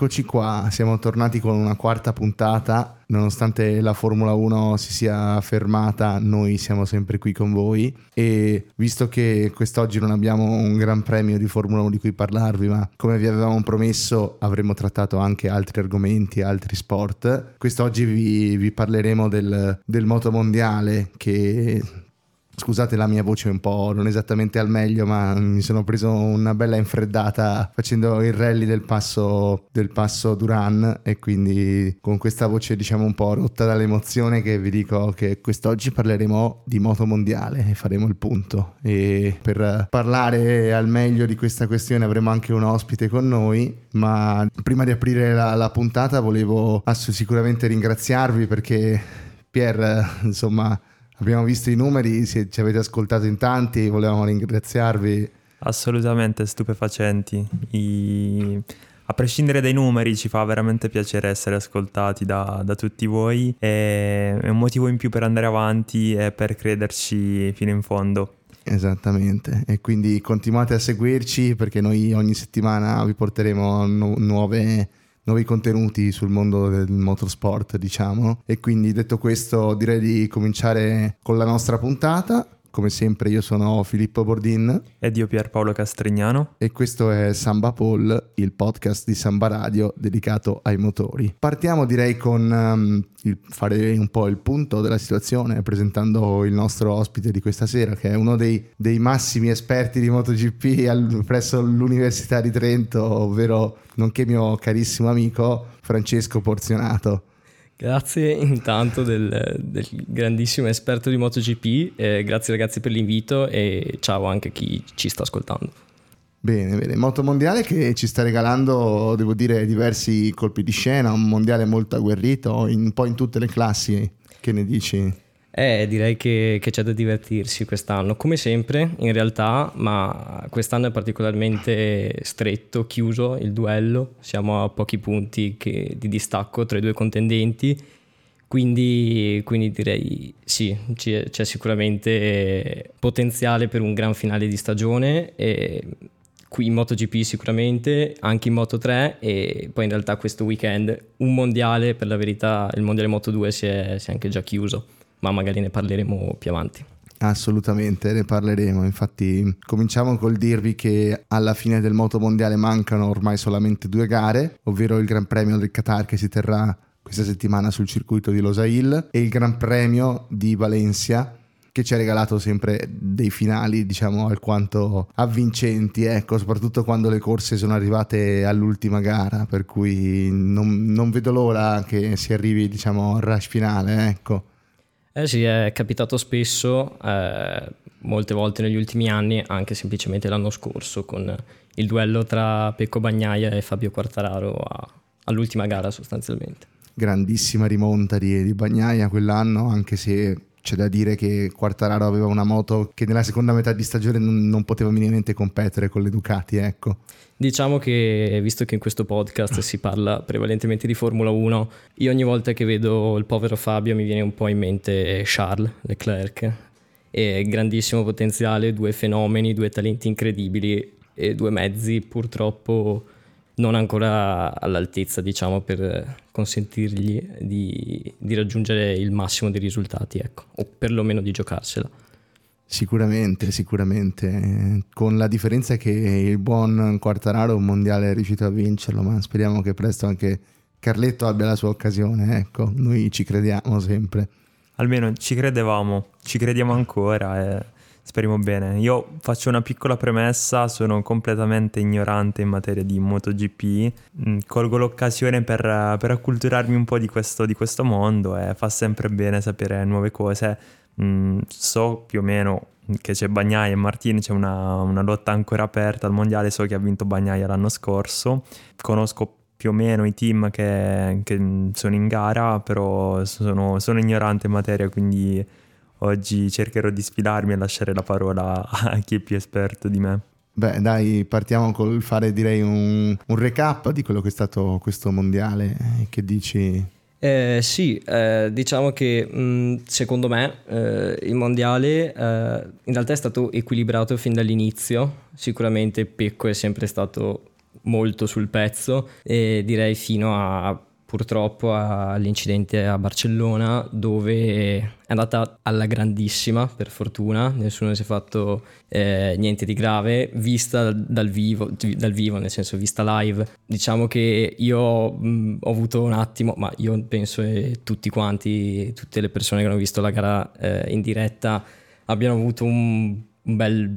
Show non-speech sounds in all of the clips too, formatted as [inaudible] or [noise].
eccoci qua, siamo tornati con una quarta puntata. Nonostante la Formula 1 si sia fermata, noi siamo sempre qui con voi e visto che quest'oggi non abbiamo un gran premio di Formula 1 di cui parlarvi, ma come vi avevamo promesso avremmo trattato anche altri argomenti, altri sport, quest'oggi vi, vi parleremo del, del moto mondiale che Scusate la mia voce un po' non esattamente al meglio, ma mi sono preso una bella infreddata facendo il rally del passo, del passo Duran e quindi con questa voce diciamo un po' rotta dall'emozione che vi dico che quest'oggi parleremo di moto mondiale e faremo il punto. E per parlare al meglio di questa questione avremo anche un ospite con noi, ma prima di aprire la, la puntata volevo sicuramente ringraziarvi perché Pier, insomma, Abbiamo visto i numeri, ci avete ascoltato in tanti, volevamo ringraziarvi. Assolutamente stupefacenti. I... A prescindere dai numeri ci fa veramente piacere essere ascoltati da, da tutti voi e è un motivo in più per andare avanti e per crederci fino in fondo. Esattamente, e quindi continuate a seguirci perché noi ogni settimana vi porteremo nu- nuove nuovi contenuti sul mondo del motorsport, diciamo. E quindi detto questo, direi di cominciare con la nostra puntata. Come sempre io sono Filippo Bordin ed io Pierpaolo Castrignano e questo è Samba Paul, il podcast di Samba Radio dedicato ai motori. Partiamo direi con um, il, fare un po' il punto della situazione presentando il nostro ospite di questa sera che è uno dei, dei massimi esperti di MotoGP al, presso l'Università di Trento, ovvero nonché mio carissimo amico Francesco Porzionato. Grazie intanto del, del, grandissimo esperto di MotoGP, eh, grazie ragazzi per l'invito e ciao anche a chi ci sta ascoltando. Bene, bene, moto mondiale che ci sta regalando, devo dire, diversi colpi di scena, un mondiale molto agguerrito, un po' in tutte le classi, che ne dici? Eh, direi che, che, c'è da divertirsi quest'anno, come sempre in realtà, ma quest'anno è particolarmente stretto, chiuso il duello, siamo a pochi punti che, di distacco tra i due contendenti, quindi, quindi direi sì, c'è, c'è, sicuramente potenziale per un gran finale di stagione. Qui in MotoGP sicuramente, anche in Moto3 e poi in realtà questo weekend un mondiale, per la verità il mondiale Moto2 si è, si è anche già chiuso ma magari ne parleremo più avanti. Assolutamente, ne parleremo. Infatti, cominciamo col dirvi che alla fine del moto mondiale mancano ormai solamente due gare, ovvero il Gran Premio del Qatar che si terrà questa settimana sul circuito di Losail e il Gran Premio di Valencia che ci ha regalato sempre dei finali, diciamo, alquanto avvincenti, ecco, soprattutto quando le corse sono arrivate all'ultima gara, per cui non, non vedo l'ora che si arrivi, diciamo, al rush finale, ecco. Eh sì, è capitato spesso, eh, molte volte negli ultimi anni, anche semplicemente l'anno scorso, con il duello tra Pecco Bagnaia e Fabio Quartararo a, all'ultima gara sostanzialmente. Grandissima rimonta di, di Bagnaia quell'anno, anche se c'è da dire che Quartararo aveva una moto che nella seconda metà di stagione non, non poteva minimamente competere con le Ducati, ecco. Diciamo che, visto che in questo podcast si parla prevalentemente di Formula 1, io ogni volta che vedo il povero Fabio mi viene un po' in mente Charles Leclerc. E grandissimo potenziale, due fenomeni, due talenti incredibili e due mezzi purtroppo non ancora all'altezza, diciamo, per consentirgli di, di raggiungere il massimo dei risultati, ecco, o perlomeno di giocarsela. Sicuramente, sicuramente, con la differenza che il buon Quartararo mondiale è riuscito a vincerlo, ma speriamo che presto anche Carletto abbia la sua occasione, ecco, noi ci crediamo sempre. Almeno ci credevamo, ci crediamo ancora e speriamo bene. Io faccio una piccola premessa, sono completamente ignorante in materia di MotoGP, mm, colgo l'occasione per, per acculturarmi un po' di questo, di questo mondo e fa sempre bene sapere nuove cose. Mm, so più o meno che c'è Bagnaia e Martini, c'è una, una, lotta ancora aperta al mondiale, so che ha vinto Bagnaia l'anno scorso, conosco più o meno i team che, che sono in gara, però sono, sono, ignorante in materia, quindi oggi cercherò di sfilarmi e lasciare la parola a chi è più esperto di me. Beh, dai, partiamo col fare direi un, un recap di quello che è stato questo mondiale. Che dici? Eh, sì, eh, diciamo che mh, mm, secondo me eh, il mondiale eh, in realtà è stato equilibrato fin dall'inizio. Sicuramente Pecco è sempre stato molto sul pezzo e direi fino a purtroppo all'incidente a Barcellona dove è andata alla grandissima per fortuna, nessuno si è fatto eh, niente di grave, vista dal vivo, dal vivo, nel senso vista live, diciamo che io mh, ho avuto un attimo, ma io penso che tutti quanti, tutte le persone che hanno visto la gara eh, in diretta abbiano avuto un bel,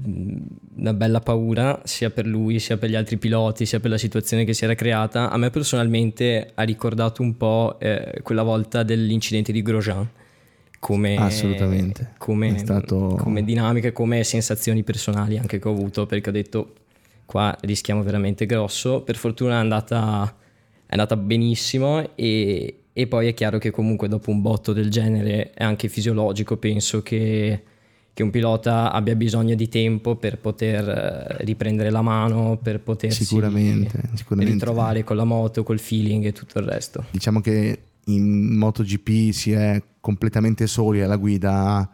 una bella paura sia per lui sia per gli altri piloti sia per la situazione che si era creata. A me personalmente ha ricordato un po' eh, quella volta dell'incidente di Grosjean. Come, assolutamente. come, stato... come dinamiche come sensazioni personali anche che ho avuto perché ho detto qua rischiamo veramente grosso. Per fortuna è andata, è andata benissimo e, e poi è chiaro che comunque dopo un botto del genere è anche fisiologico penso che che un pilota abbia bisogno di tempo per poter eh, riprendere la mano, per potersi sicuramente, sicuramente. ritrovare con la moto, col feeling e tutto il resto. Diciamo che in MotoGP si è completamente soli alla guida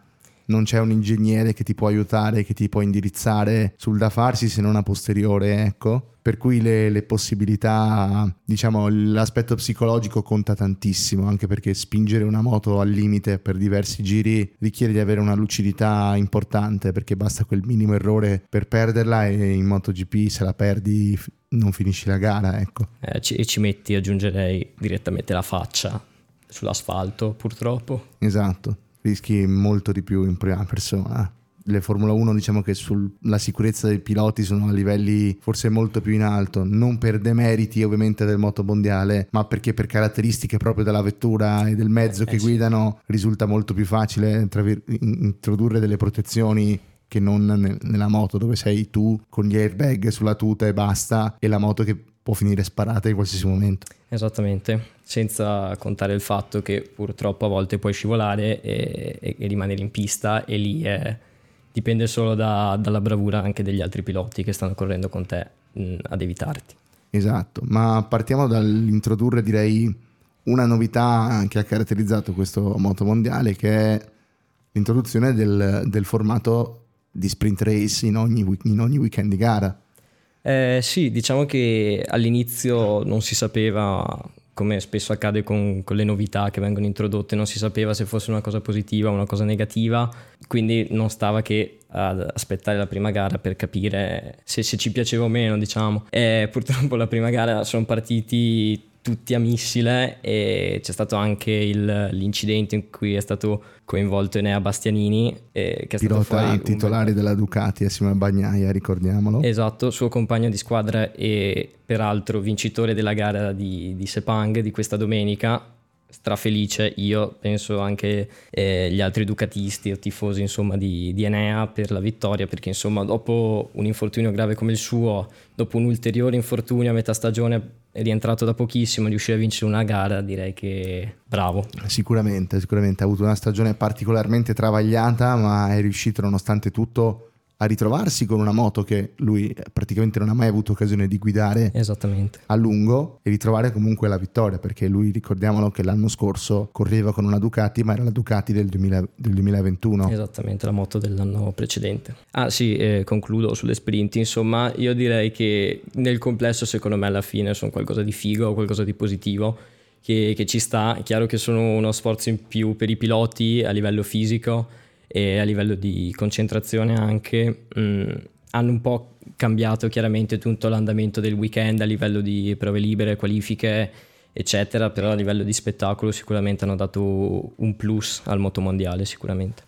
non c'è un ingegnere che ti può aiutare, che ti può indirizzare sul da farsi se non a posteriore, ecco. Per cui le, le possibilità, diciamo, l'aspetto psicologico conta tantissimo, anche perché spingere una moto al limite per diversi giri richiede di avere una lucidità importante, perché basta quel minimo errore per perderla e in MotoGP se la perdi non finisci la gara, ecco. Eh, ci, e ci metti, aggiungerei, direttamente la faccia sull'asfalto, purtroppo. Esatto rischi molto di più in prima persona. Le Formula 1 diciamo che sulla sicurezza dei piloti sono a livelli forse molto più in alto, non per demeriti ovviamente del moto mondiale, ma perché per caratteristiche proprio della vettura e del mezzo eh, che sì. guidano risulta molto più facile vir- introdurre delle protezioni che non nella moto dove sei tu con gli airbag sulla tuta e basta e la moto che può finire sparata in qualsiasi momento. Esattamente, senza contare il fatto che purtroppo a volte puoi scivolare e, e, e rimanere in pista e lì è, dipende solo da, dalla bravura anche degli altri piloti che stanno correndo con te mh, ad evitarti. Esatto, ma partiamo dall'introdurre direi una novità che ha caratterizzato questo moto mondiale che è l'introduzione del, del formato di sprint race in ogni, in ogni weekend di gara eh, sì, diciamo che all'inizio non si sapeva, come spesso accade con, con, le novità che vengono introdotte, non si sapeva se fosse una cosa positiva o una cosa negativa, quindi non stava che ad aspettare la prima gara per capire se, se ci piaceva o meno, diciamo. E purtroppo la prima gara sono partiti tutti a missile e c'è stato anche il, l'incidente in cui è stato coinvolto Enea Bastianini eh, che è Pilota stato fuori titolare un... della Ducati assieme a Bagnaia ricordiamolo. Esatto, suo compagno di squadra e peraltro vincitore della gara di, di Sepang di questa domenica. Strafelice io, penso anche eh, gli altri ducatisti o tifosi insomma di, di, Enea per la vittoria perché insomma dopo un infortunio grave come il suo, dopo un ulteriore infortunio a metà stagione è rientrato da pochissimo, riuscire a vincere una gara direi che bravo. Sicuramente, sicuramente ha avuto una stagione particolarmente travagliata ma è riuscito nonostante tutto a ritrovarsi con una moto che lui praticamente non ha mai avuto occasione di guidare a lungo e ritrovare comunque la vittoria perché lui ricordiamolo che l'anno scorso correva con una Ducati ma era la Ducati del, 2000, del 2021 esattamente la moto dell'anno precedente. Ah sì eh, concludo sulle sprint. Insomma io direi che nel complesso secondo me alla fine sono qualcosa di figo qualcosa di positivo che, che ci sta. È chiaro che sono uno sforzo in più per i piloti a livello fisico e a livello di concentrazione anche mh, mm, hanno un po' cambiato chiaramente tutto l'andamento del weekend a livello di prove libere, qualifiche eccetera, però a livello di spettacolo sicuramente hanno dato un plus al motomondiale sicuramente.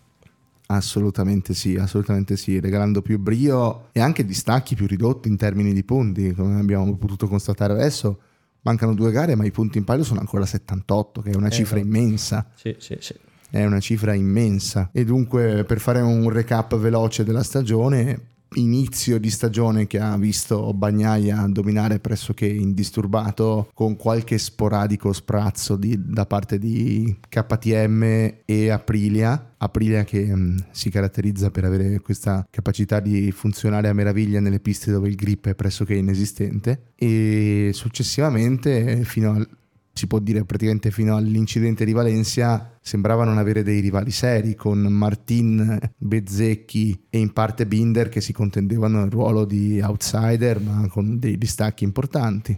Assolutamente sì, assolutamente sì, regalando più brio e anche distacchi più ridotti in termini di punti, come abbiamo potuto constatare adesso. Mancano due gare, ma i punti in palio sono ancora 78, che è una cifra esatto. immensa. Sì, sì, sì è una cifra immensa. E dunque, per fare un recap veloce della stagione, inizio di stagione che ha visto Bagnaia dominare pressoché indisturbato con qualche sporadico sprazzo di, da parte di KTM e Aprilia. Aprilia che mh, mm, si caratterizza per avere questa capacità di funzionare a meraviglia nelle piste dove il grip è pressoché inesistente e successivamente fino al si può dire praticamente fino all'incidente di Valencia, sembrava non avere dei rivali seri, con Martin, Bezzecchi e in parte Binder che si contendevano il ruolo di outsider, ma con dei distacchi importanti.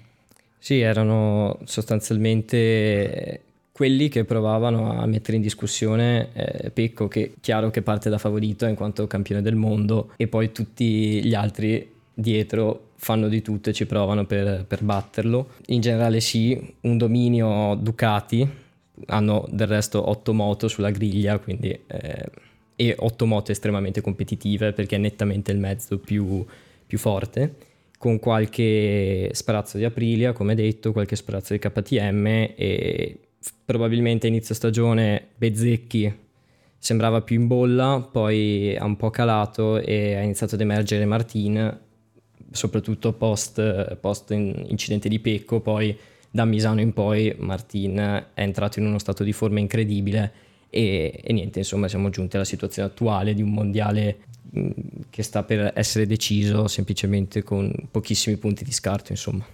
Sì, erano sostanzialmente quelli che provavano a mettere in discussione eh, Pecco, che chiaro che parte da favorito in quanto campione del mondo, e poi tutti gli altri dietro fanno di tutto e ci provano per, per batterlo. In generale sì, un dominio Ducati, hanno del resto 8 moto sulla griglia, quindi, eh, e 8 moto estremamente competitive perché è nettamente il mezzo più, più forte, con qualche sprazzo di Aprilia, come detto, qualche sprazzo di KTM e probabilmente inizio stagione Bezzecchi sembrava più in bolla, poi ha un po' calato e ha iniziato ad emergere Martin soprattutto post, post incidente di Pecco, poi da Misano in poi Martin è entrato in uno stato di forma incredibile e, e niente, insomma siamo giunti alla situazione attuale di un mondiale che sta per essere deciso semplicemente con pochissimi punti di scarto, insomma.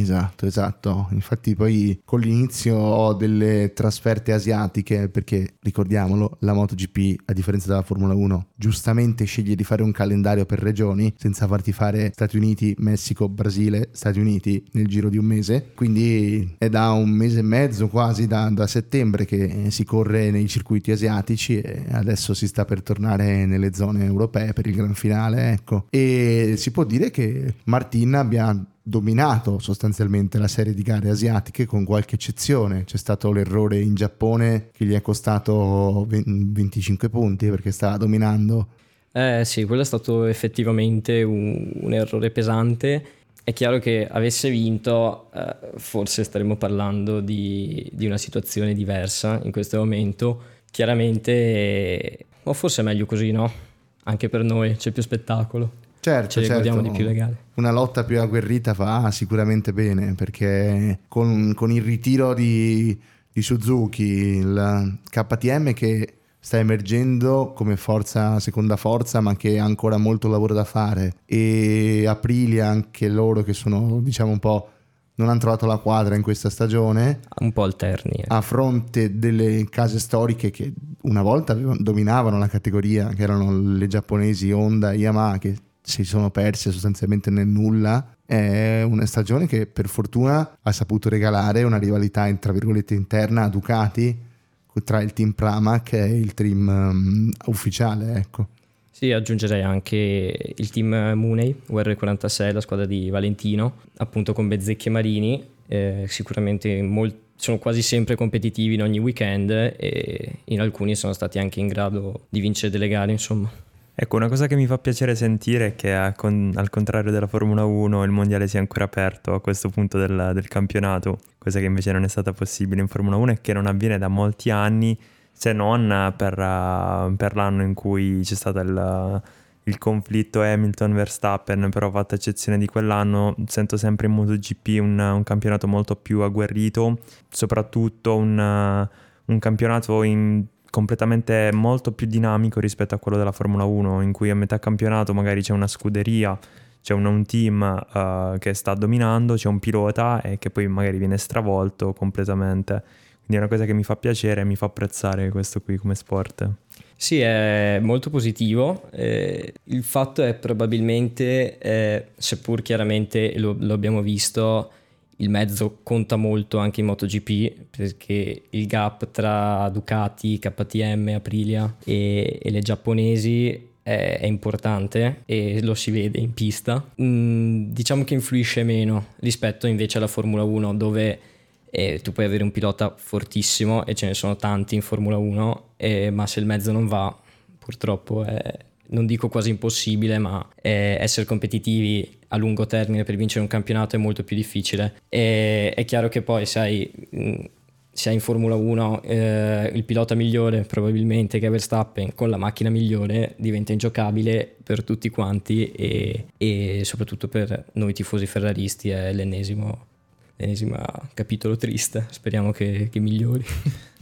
Esatto, esatto. Infatti poi con l'inizio delle trasferte asiatiche, perché ricordiamolo, la MotoGP, a differenza della Formula 1, giustamente sceglie di fare un calendario per regioni, senza farti fare Stati Uniti, Messico, Brasile, Stati Uniti nel giro di un mese. Quindi è da un mese e mezzo, quasi da, da settembre, che si corre nei circuiti asiatici e adesso si sta per tornare nelle zone europee per il gran finale, ecco. E si può dire che Martin abbia dominato sostanzialmente la serie di gare asiatiche con qualche eccezione. C'è stato l'errore in Giappone che gli è costato 25 punti perché stava dominando. Eh sì, quello è stato effettivamente un, un errore pesante. È chiaro che avesse vinto, eh, forse staremmo parlando di, di, una situazione diversa in questo momento. Chiaramente, o forse è meglio così, no? Anche per noi c'è più spettacolo. Certo, ce certo. di più legale. Una lotta più agguerrita fa sicuramente bene perché con, con il ritiro di, di, Suzuki, il KTM che sta emergendo come forza, seconda forza, ma che ha ancora molto lavoro da fare, e Aprilia, anche loro che sono diciamo un po' non hanno trovato la quadra in questa stagione. Un po' alterni. Eh. A fronte delle case storiche che una volta dominavano la categoria, che erano le giapponesi Honda e Yamaha, che si sono perse sostanzialmente nel nulla. È una stagione che per fortuna ha saputo regalare una rivalità tra virgolette interna a Ducati tra il team Pramac e il team um, ufficiale, ecco. Sì, aggiungerei anche il team Munei, UR46, la squadra di Valentino, appunto con Bezzecchi e Marini, eh, sicuramente molt- sono quasi sempre competitivi in ogni weekend e in alcuni sono stati anche in grado di vincere delle gare, insomma. Ecco, una cosa che mi fa piacere sentire è che con, al contrario della Formula 1 il mondiale sia ancora aperto a questo punto del, del, campionato, cosa che invece non è stata possibile in Formula 1 e che non avviene da molti anni, se non per, per l'anno in cui c'è stato il, il conflitto Hamilton-Verstappen, però fatta eccezione di quell'anno, sento sempre in MotoGP un, un campionato molto più agguerrito, soprattutto un, un campionato in completamente molto più dinamico rispetto a quello della Formula 1, in cui a metà campionato magari c'è una scuderia, c'è un, un team uh, che sta dominando, c'è un pilota e che poi magari viene stravolto completamente. Quindi è una cosa che mi fa piacere e mi fa apprezzare questo qui come sport. Sì, è molto positivo. Eh, il fatto è probabilmente, eh, seppur chiaramente lo, lo abbiamo visto, il mezzo conta molto anche in MotoGP perché il gap tra Ducati, KTM, Aprilia e, e le giapponesi è, è, importante e lo si vede in pista. Mm, diciamo che influisce meno rispetto invece alla Formula 1 dove eh, tu puoi avere un pilota fortissimo e ce ne sono tanti in Formula 1, eh, ma se il mezzo non va purtroppo è, non dico quasi impossibile, ma eh, essere competitivi a lungo termine per vincere un campionato è molto più difficile. E è chiaro che poi se hai, mm, se hai in Formula 1 eh, il pilota migliore, probabilmente che è Verstappen, con la macchina migliore diventa ingiocabile per tutti quanti e, e soprattutto per noi tifosi ferraristi è l'ennesimo, l'ennesimo capitolo triste. Speriamo che, che migliori.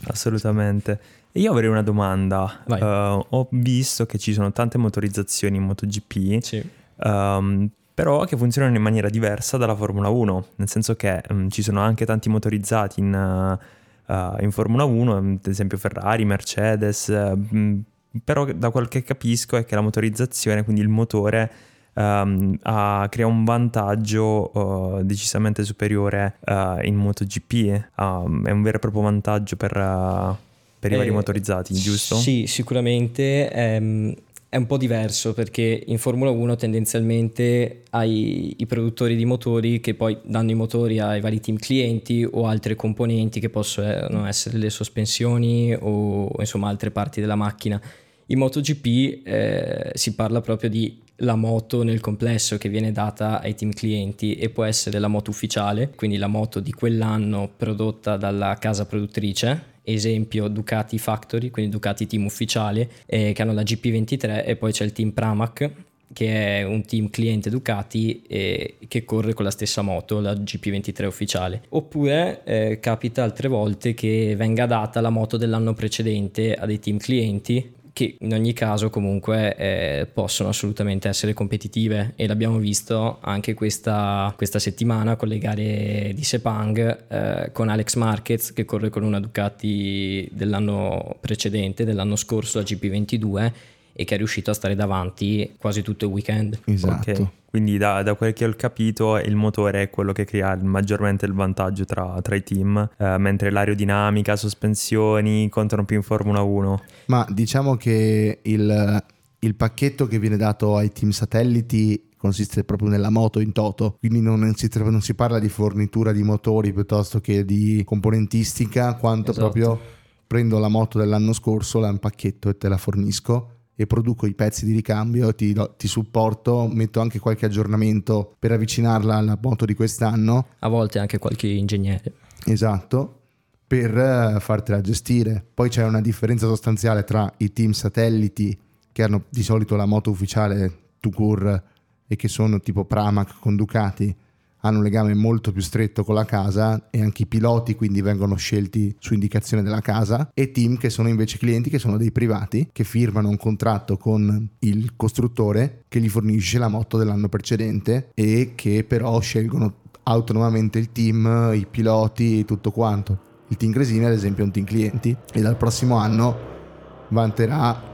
Assolutamente. Io avrei una domanda. Uh, ho visto che ci sono tante motorizzazioni in MotoGP. Sì. Um, però che funzionano in maniera diversa dalla Formula 1, nel senso che um, ci sono anche tanti motorizzati in, uh, in Formula 1, ad esempio Ferrari, Mercedes, uh, però da quel che capisco è che la motorizzazione, quindi il motore, um, ha, crea un vantaggio uh, decisamente superiore uh, in MotoGP, um, è un vero e proprio vantaggio per, uh, per i vari eh, motorizzati, giusto? Sì, sicuramente. Ehm, è un po' diverso perché in Formula 1 tendenzialmente hai i produttori di motori che poi danno i motori ai vari team clienti o altre componenti che possono essere le sospensioni o insomma altre parti della macchina. In MotoGP eh, si parla proprio di la moto nel complesso che viene data ai team clienti e può essere la moto ufficiale, quindi la moto di quell'anno prodotta dalla casa produttrice, esempio Ducati Factory, quindi Ducati team ufficiale, eh, che hanno la GP23 e poi c'è il team Pramac che è un team cliente Ducati eh, che corre con la stessa moto, la GP23 ufficiale. Oppure eh, capita altre volte che venga data la moto dell'anno precedente a dei team clienti che in ogni caso comunque eh, possono assolutamente essere competitive. E l'abbiamo visto anche questa, questa settimana con le gare di Sepang eh, con Alex Marquez che corre con una Ducati dell'anno precedente, dell'anno scorso, la GP22 e che è riuscito a stare davanti quasi tutto il weekend. Esatto. Okay. Quindi da, da, quel che ho capito il motore è quello che crea maggiormente il vantaggio tra, tra i team, eh, mentre l'aerodinamica, sospensioni contano più in Formula 1. Ma diciamo che il, il pacchetto che viene dato ai team satelliti consiste proprio nella moto in toto, quindi non si, non si, parla di fornitura di motori piuttosto che di componentistica, quanto esatto. proprio prendo la moto dell'anno scorso, la pacchetto e te la fornisco e produco i pezzi di ricambio, ti, ti, supporto, metto anche qualche aggiornamento per avvicinarla alla moto di quest'anno. A volte anche qualche ingegnere. Esatto, per eh, fartela gestire. Poi c'è una differenza sostanziale tra i team satelliti che hanno di solito la moto ufficiale Tucur e che sono tipo Pramac con Ducati hanno un legame molto più stretto con la casa e anche i piloti quindi vengono scelti su indicazione della casa e team che sono invece clienti che sono dei privati che firmano un contratto con il costruttore che gli fornisce la moto dell'anno precedente e che però scelgono autonomamente il team, i piloti e tutto quanto. Il team Gresini ad esempio è un team clienti e dal prossimo anno vanterà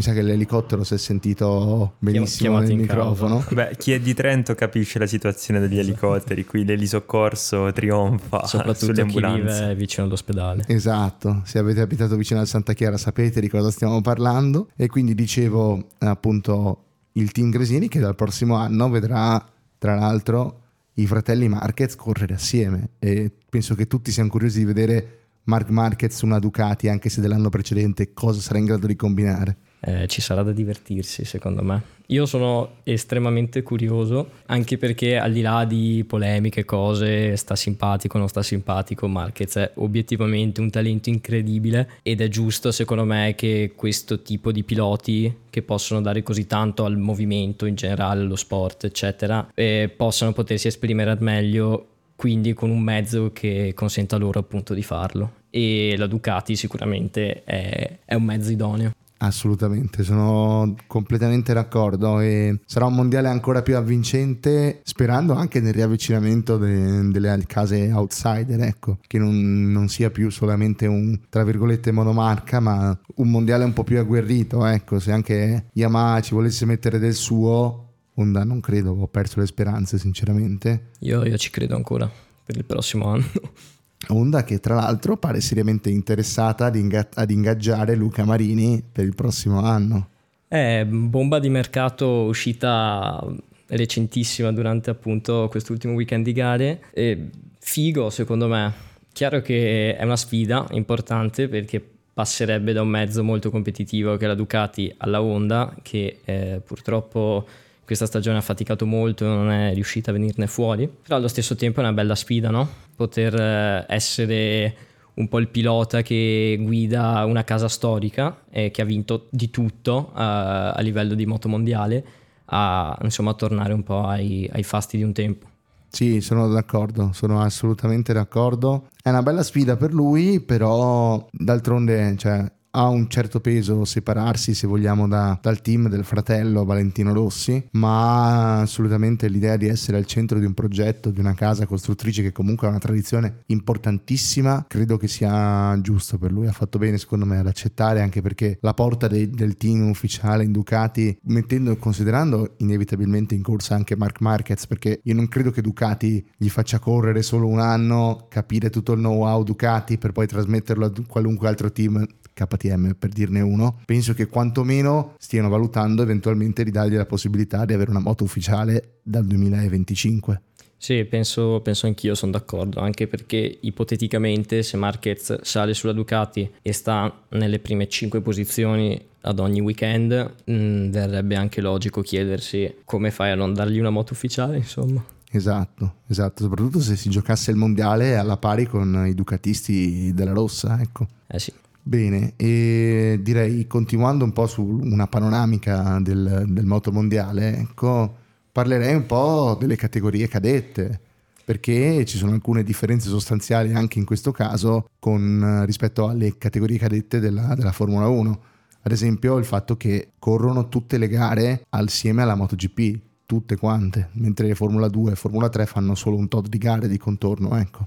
mi sa che l'elicottero si è sentito benissimo nel microfono. [laughs] Beh, chi è di Trento capisce la situazione degli esatto. elicotteri. Qui l'elisoccorso trionfa. [laughs] Soprattutto chi vive vicino all'ospedale. Esatto, se avete abitato vicino al Santa Chiara sapete di cosa stiamo parlando. E quindi dicevo appunto il team Gresini che dal prossimo anno vedrà tra l'altro i fratelli Marquez correre assieme e penso che tutti siamo curiosi di vedere Mark Marquez su una Ducati anche se dell'anno precedente cosa sarà in grado di combinare eh, ci sarà da divertirsi secondo me. Io sono estremamente curioso, anche perché al di là di polemiche, cose, sta simpatico o non sta simpatico, Marquez è obiettivamente un talento incredibile ed è giusto secondo me che questo tipo di piloti che possono dare così tanto al movimento in generale, allo sport, eccetera, eh, possano potersi esprimere al meglio quindi con un mezzo che consenta loro appunto di farlo e la Ducati sicuramente è, è un mezzo idoneo. Assolutamente, sono completamente d'accordo e sarà un mondiale ancora più avvincente sperando anche nel riavvicinamento de- delle case outsider, ecco, che non, non, sia più solamente un, tra virgolette, monomarca, ma un mondiale un po' più agguerrito, ecco, se anche Yamaha ci volesse mettere del suo, Honda non credo, ho perso le speranze sinceramente. Io, io ci credo ancora per il prossimo anno. Honda che tra l'altro pare seriamente interessata ad, inga- ad ingaggiare Luca Marini per il prossimo anno. È bomba di mercato uscita recentissima durante appunto quest'ultimo weekend di gare. E figo secondo me. Chiaro che è una sfida importante perché passerebbe da un mezzo molto competitivo che è la Ducati alla Honda che eh, purtroppo questa stagione ha faticato molto non è riuscita a venirne fuori, però allo stesso tempo è una bella sfida, no? Poter eh, essere un po' il pilota che guida una casa storica e che ha vinto di tutto uh, a livello di moto mondiale a insomma tornare un po' ai, ai fasti di un tempo. Sì, sono d'accordo, sono assolutamente d'accordo. È una bella sfida per lui, però d'altronde cioè, ha un certo peso separarsi, se vogliamo, da, dal team del fratello Valentino Rossi, ma assolutamente l'idea di essere al centro di un progetto, di una casa costruttrice che comunque ha una tradizione importantissima, credo che sia giusto per lui. Ha fatto bene, secondo me, ad accettare, anche perché la porta dei, del team ufficiale in Ducati, mettendo, considerando inevitabilmente in corsa anche Mark Marquez, perché io non credo che Ducati gli faccia correre solo un anno, capire tutto il know-how Ducati per poi trasmetterlo a qualunque altro team KTM per dirne uno, penso che quantomeno stiano valutando eventualmente di dargli la possibilità di avere una moto ufficiale dal 2025. Sì, penso, penso anch'io, sono d'accordo, anche perché ipoteticamente se Marquez sale sulla Ducati e sta nelle prime 5 posizioni ad ogni weekend, mh, mm, verrebbe anche logico chiedersi come fai a non dargli una moto ufficiale, insomma. Esatto, esatto, soprattutto se si giocasse il mondiale alla pari con i ducatisti della rossa, ecco. Eh sì. Bene, e direi continuando un po' su una panoramica del, del moto mondiale, ecco, parlerei un po' delle categorie cadette, perché ci sono alcune differenze sostanziali anche in questo caso con, rispetto alle categorie cadette della, della Formula 1. Ad esempio il fatto che corrono tutte le gare assieme alla MotoGP, tutte quante, mentre Formula 2 e Formula 3 fanno solo un tot di gare di contorno, ecco.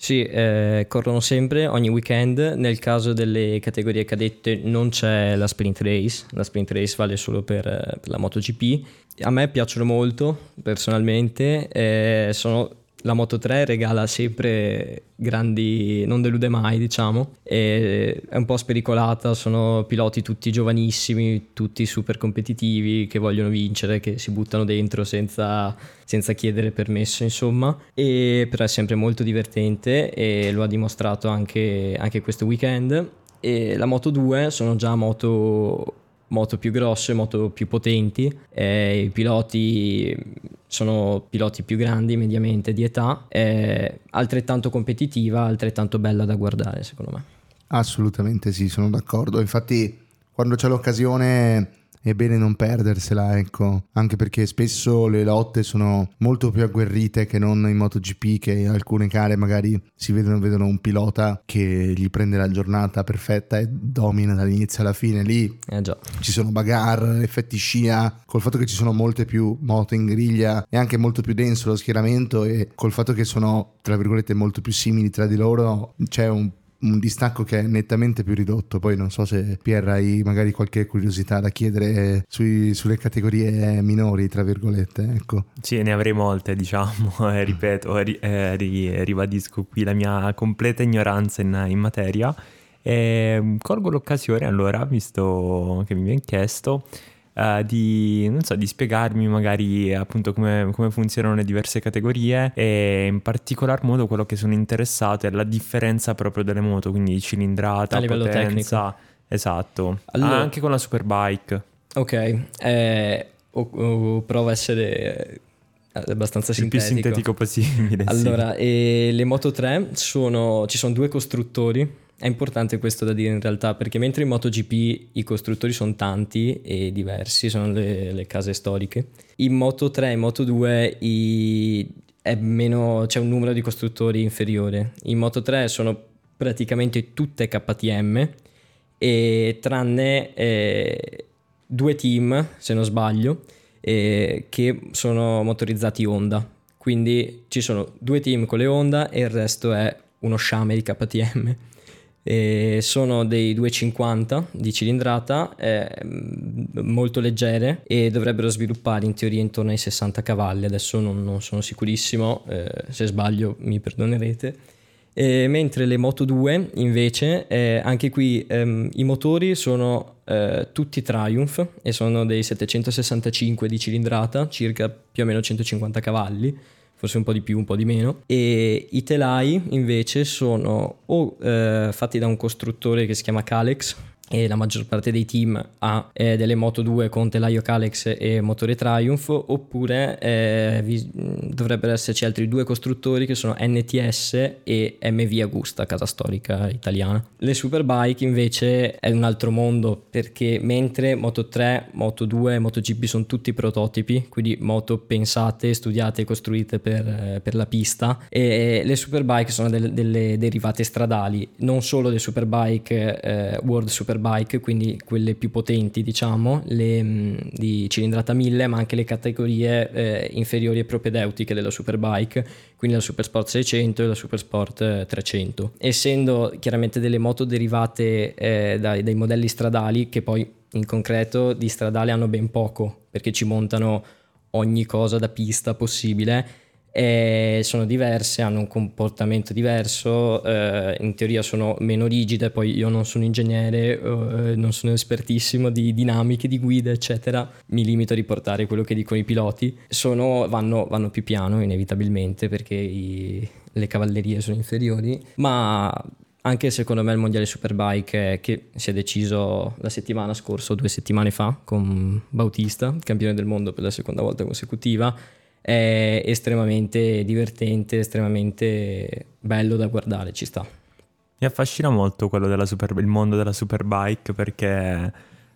Sì, eh, corrono sempre, ogni weekend. Nel caso delle categorie cadette non c'è la sprint race, la sprint race vale solo per, per la MotoGP. A me piacciono molto personalmente, eh, sono la Moto 3 regala sempre grandi, non delude mai diciamo, e è un po' spericolata, sono piloti tutti giovanissimi, tutti super competitivi che vogliono vincere, che si buttano dentro senza, senza chiedere permesso insomma, e però è sempre molto divertente e lo ha dimostrato anche, anche questo weekend. E la Moto 2 sono già moto moto più grosse, moto più potenti, eh, i piloti sono piloti più grandi mediamente di età, è altrettanto competitiva, altrettanto bella da guardare secondo me. Assolutamente sì, sono d'accordo, infatti quando c'è l'occasione è bene non perdersela, ecco, anche perché spesso le lotte sono molto più agguerrite che non in MotoGP, che in alcune gare magari si vedono, vedono un pilota che gli prende la giornata perfetta e domina dall'inizio alla fine. Lì eh ci sono bagarre, effetti scia, col fatto che ci sono molte più moto in griglia e anche molto più denso lo schieramento e col fatto che sono, tra virgolette, molto più simili tra di loro, c'è un un distacco che è nettamente più ridotto. Poi non so se Pierre hai magari qualche curiosità da chiedere sui, sulle categorie minori, tra virgolette. Ecco. Sì, ne avrei molte, diciamo, [laughs] eh, ripeto, eh, ribadisco qui la mia completa ignoranza in, in materia. E colgo l'occasione allora, visto che mi viene chiesto, uh, di, so, di, spiegarmi magari appunto come, come, funzionano le diverse categorie e in particolar modo quello che sono interessato è la differenza proprio delle moto, quindi cilindrata, a livello potenza. Tecnico. Esatto, allora, ah, anche con la Superbike. Ok, eh, o, o, provo a essere abbastanza il più sintetico possibile. Allora, sì. le Moto 3 sono, ci sono due costruttori è importante questo da dire in realtà perché mentre in MotoGP i costruttori sono tanti e diversi, sono le, le case storiche, in Moto 3 e Moto 2 i, meno, c'è un numero di costruttori inferiore. In Moto 3 sono praticamente tutte KTM e tranne eh, due team, se non sbaglio, eh, che sono motorizzati Honda. Quindi ci sono due team con le Honda e il resto è uno sciame di KTM. E sono dei 250 di cilindrata, eh, molto leggere e dovrebbero sviluppare in teoria intorno ai 60 cavalli. Adesso non, non sono sicurissimo, eh, se sbaglio mi perdonerete. E mentre le Moto 2 invece, eh, anche qui ehm, i motori sono eh, tutti Triumph e sono dei 765 di cilindrata, circa più o meno 150 cavalli forse un po' di più, un po' di meno. E i telai invece sono o eh, fatti da un costruttore che si chiama Calex, e la maggior parte dei team ha eh, delle Moto 2 con telaio Calex e motore Triumph oppure eh, vi, dovrebbero esserci altri due costruttori che sono NTS e MV Agusta, casa storica italiana. Le Superbike invece è un altro mondo perché mentre Moto 3, Moto 2 e MotoGP sono tutti prototipi, quindi moto pensate, studiate e costruite per, per, la pista e le Superbike sono delle, delle derivate stradali, non solo le Superbike eh, World Superbike Superbike, quindi quelle più potenti, diciamo, le, mm, di cilindrata 1000, ma anche le categorie eh, inferiori e propedeutiche della Superbike, quindi la Supersport 600 e la Supersport 300. Eh, Essendo chiaramente delle moto derivate eh, dai, dai modelli stradali, che poi in concreto di stradale hanno ben poco, perché ci montano ogni cosa da pista possibile e sono diverse, hanno un comportamento diverso, eh, in teoria sono meno rigide, poi io non sono ingegnere, eh, non sono espertissimo di dinamiche, di guida, eccetera, mi limito a riportare quello che dicono i piloti, sono, vanno, vanno, più piano inevitabilmente perché i, le cavallerie sono inferiori, ma anche secondo me il mondiale Superbike che si è deciso la settimana scorsa o due settimane fa con Bautista, campione del mondo per la seconda volta consecutiva, è estremamente divertente, estremamente bello da guardare, ci sta. Mi affascina molto quello della super, il mondo della superbike perché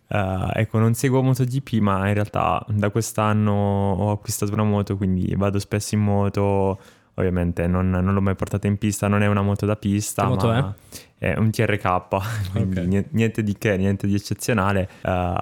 uh, ecco, non seguo MotoGP, ma in realtà da quest'anno ho acquistato una moto, quindi vado spesso in moto. Ovviamente non, non l'ho mai portata in pista, non è una moto da pista, che ma moto è? È un TRK, [laughs] quindi okay. niente di che, niente di eccezionale. Uh,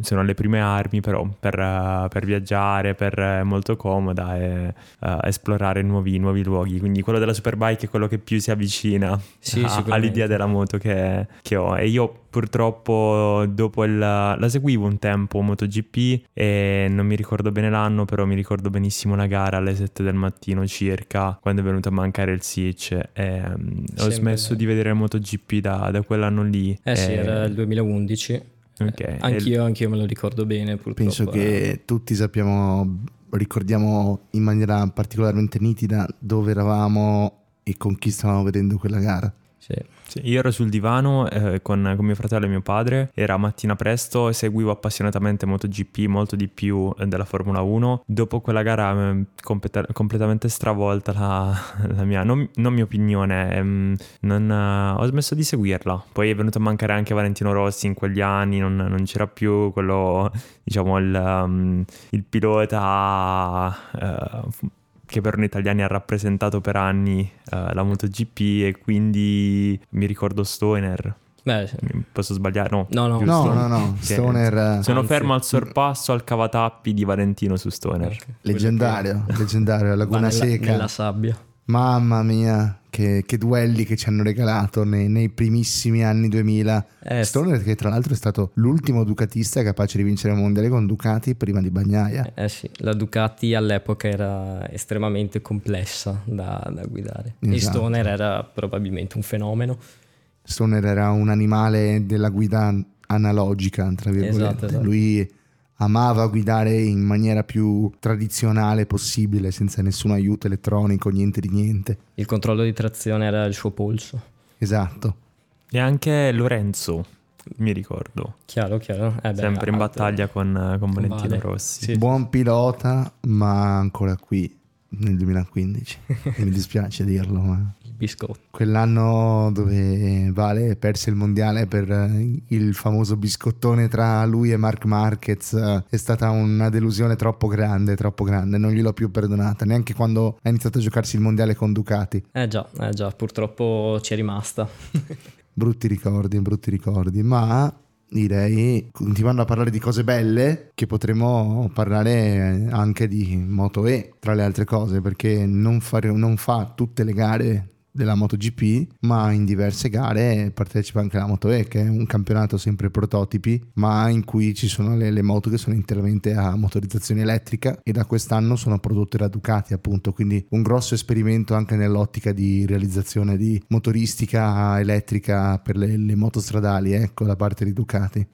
sono le prime armi, però per, uh, per viaggiare, per è molto comoda e uh, esplorare nuovi, nuovi, luoghi. Quindi quello della Superbike è quello che più si avvicina sì, a, all'idea della moto che, che, ho. E io purtroppo dopo il, la seguivo un tempo MotoGP e non mi ricordo bene l'anno, però mi ricordo benissimo la gara alle 7 del mattino circa, quando è venuto a mancare il Sitch. E, um, ho smesso di vedere MotoGP MotoGP da, da quell'anno lì. Eh sì, era il 2011. Okay. Anch'io, il... anch'io me lo ricordo bene. Purtroppo. Penso che eh. tutti sappiamo, ricordiamo in maniera particolarmente nitida dove eravamo e con chi stavamo vedendo quella gara. Sì. Sì, io ero sul divano eh, con, con, mio fratello e mio padre, era mattina presto, seguivo appassionatamente MotoGP molto di più eh, della Formula 1. Dopo quella gara eh, completa- completamente stravolta la, [laughs] la mia, non, non, mia opinione, ehm, non, eh, ho smesso di seguirla. Poi è venuto a mancare anche Valentino Rossi in quegli anni, non, non c'era più quello, [laughs] diciamo, il, um, il pilota... Uh, che per noi italiani ha rappresentato per anni uh, la MotoGP e quindi mi ricordo Stoner. Beh. Posso sbagliare? No, no, no, no, no, no. Stoner. Sono anzi, fermo al sorpasso al cavatappi di Valentino su Stoner. Okay. Leggendario, leggendario, Laguna nella, Seca. Nella sabbia. Mamma mia, che, che duelli che ci hanno regalato nei, nei primissimi anni 2000. Eh, Stoner, che tra l'altro è stato l'ultimo Ducatista capace di vincere il mondiale con Ducati prima di Bagnaia. Eh, sì, la Ducati all'epoca era estremamente complessa da, da guidare. Esatto. E Stoner era probabilmente un fenomeno. Stoner era un animale della guida analogica, tra virgolette. Esatto, esatto. Lui amava guidare in maniera più tradizionale possibile, senza nessun aiuto elettronico, niente di niente. Il controllo di trazione era il suo polso. Esatto. E anche Lorenzo, mi ricordo. Chiaro, chiaro. Eh beh, Sempre in battaglia con, con Valentino vale. Rossi. Sì, Buon pilota, ma ancora qui nel 2015. [laughs] mi dispiace dirlo, ma biscotto. Quell'anno dove Vale perse il mondiale per eh, il famoso biscottone tra lui e Mark Marquez eh, è stata una delusione troppo grande, troppo grande, non gliel'ho più perdonata, neanche quando ha iniziato a giocarsi il mondiale con Ducati. Eh già, eh già, purtroppo ci è rimasta. [laughs] brutti ricordi, brutti ricordi, ma direi continuando a parlare di cose belle che potremmo parlare anche di Moto E tra le altre cose perché non, fare, non fa tutte le gare della MotoGP, ma in diverse gare partecipa anche la Moto E, che è un campionato sempre prototipi, ma in cui ci sono le, le moto che sono interamente a motorizzazione elettrica e da quest'anno sono prodotte da Ducati, appunto, quindi un grosso esperimento anche nell'ottica di realizzazione di motoristica elettrica per le, le moto stradali, ecco, da parte di Ducati.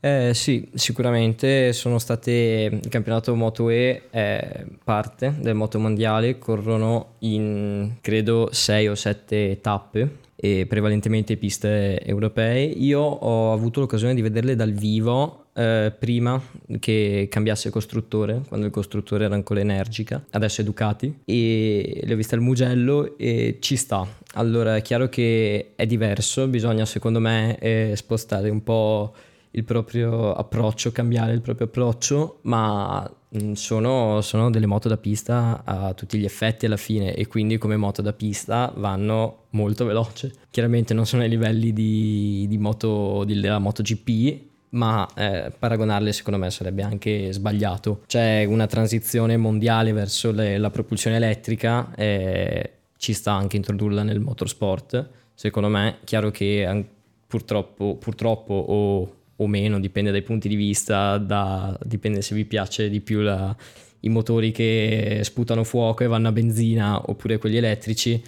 Eh, sì, sicuramente sono state il campionato Moto E è parte del moto mondiale, corrono in credo 6 o 7 tappe e prevalentemente piste europee. Io ho avuto l'occasione di vederle dal vivo eh, prima che cambiasse costruttore, quando il costruttore era ancora energica, adesso è Ducati, e le ho viste al Mugello e ci sta. Allora è chiaro che è diverso, bisogna secondo me eh, spostare un po' il proprio approccio, cambiare il proprio approccio, ma sono, sono, delle moto da pista a tutti gli effetti alla fine e quindi come moto da pista vanno molto veloce. Chiaramente non sono ai livelli di, di moto, di, della MotoGP, ma eh, paragonarle secondo me sarebbe anche sbagliato. C'è una transizione mondiale verso le, la propulsione elettrica e ci sta anche introdurla nel motorsport. Secondo me, chiaro che purtroppo, purtroppo o, o, meno, dipende dai punti di vista, da, dipende se vi piace di più la, i motori che sputano fuoco e vanno a benzina oppure quelli elettrici,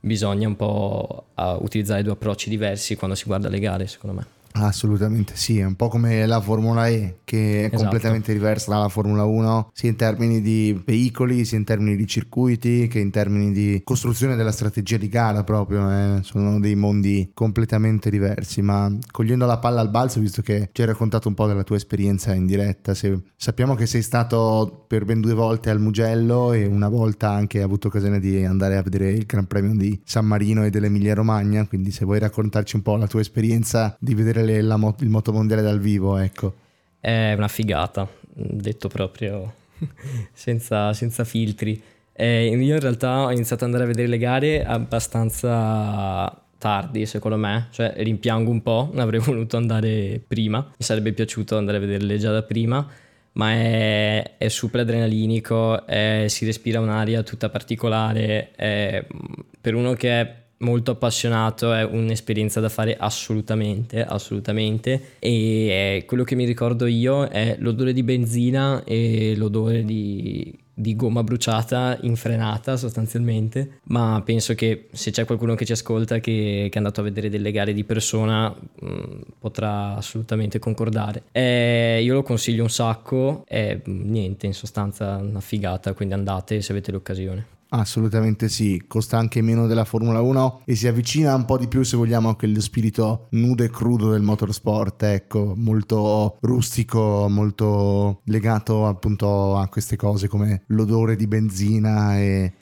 bisogna un po' utilizzare due approcci diversi quando si guarda le gare, secondo me. Assolutamente sì, è un po' come la Formula E che è esatto. completamente diversa dalla Formula 1 sia in termini di veicoli, sia in termini di circuiti che in termini di costruzione della strategia di gara proprio, eh. sono dei mondi completamente diversi, ma cogliendo la palla al balzo, visto che ci hai raccontato un po' della tua esperienza in diretta, se, sappiamo che sei stato per ben due volte al Mugello e una volta anche hai avuto occasione di andare a vedere il Gran Premio di San Marino e dell'Emilia Romagna, quindi se vuoi raccontarci un po' la tua esperienza di vedere le, la, il motomondiale dal vivo, ecco. È una figata, detto proprio [laughs] senza, senza filtri. Eh, io in realtà ho iniziato ad andare a vedere le gare abbastanza tardi secondo me, cioè rimpiango un po', [laughs] avrei voluto andare prima, mi sarebbe piaciuto andare a vederle già da prima, ma è, è super adrenalinico, è, si respira un'aria tutta particolare, è, per uno che è molto appassionato, è un'esperienza da fare assolutamente, assolutamente. E quello che mi ricordo io è l'odore di benzina e l'odore di, di gomma bruciata in frenata sostanzialmente. Ma penso che se c'è qualcuno che ci ascolta che, che è andato a vedere delle gare di persona mh, mm, potrà assolutamente concordare. E io lo consiglio un sacco, è niente, in sostanza una figata, quindi andate se avete l'occasione. Assolutamente sì, costa anche meno della Formula 1 e si avvicina un po' di più se vogliamo a quello spirito nudo e crudo del motorsport, ecco, molto rustico, molto legato appunto a queste cose come l'odore di benzina e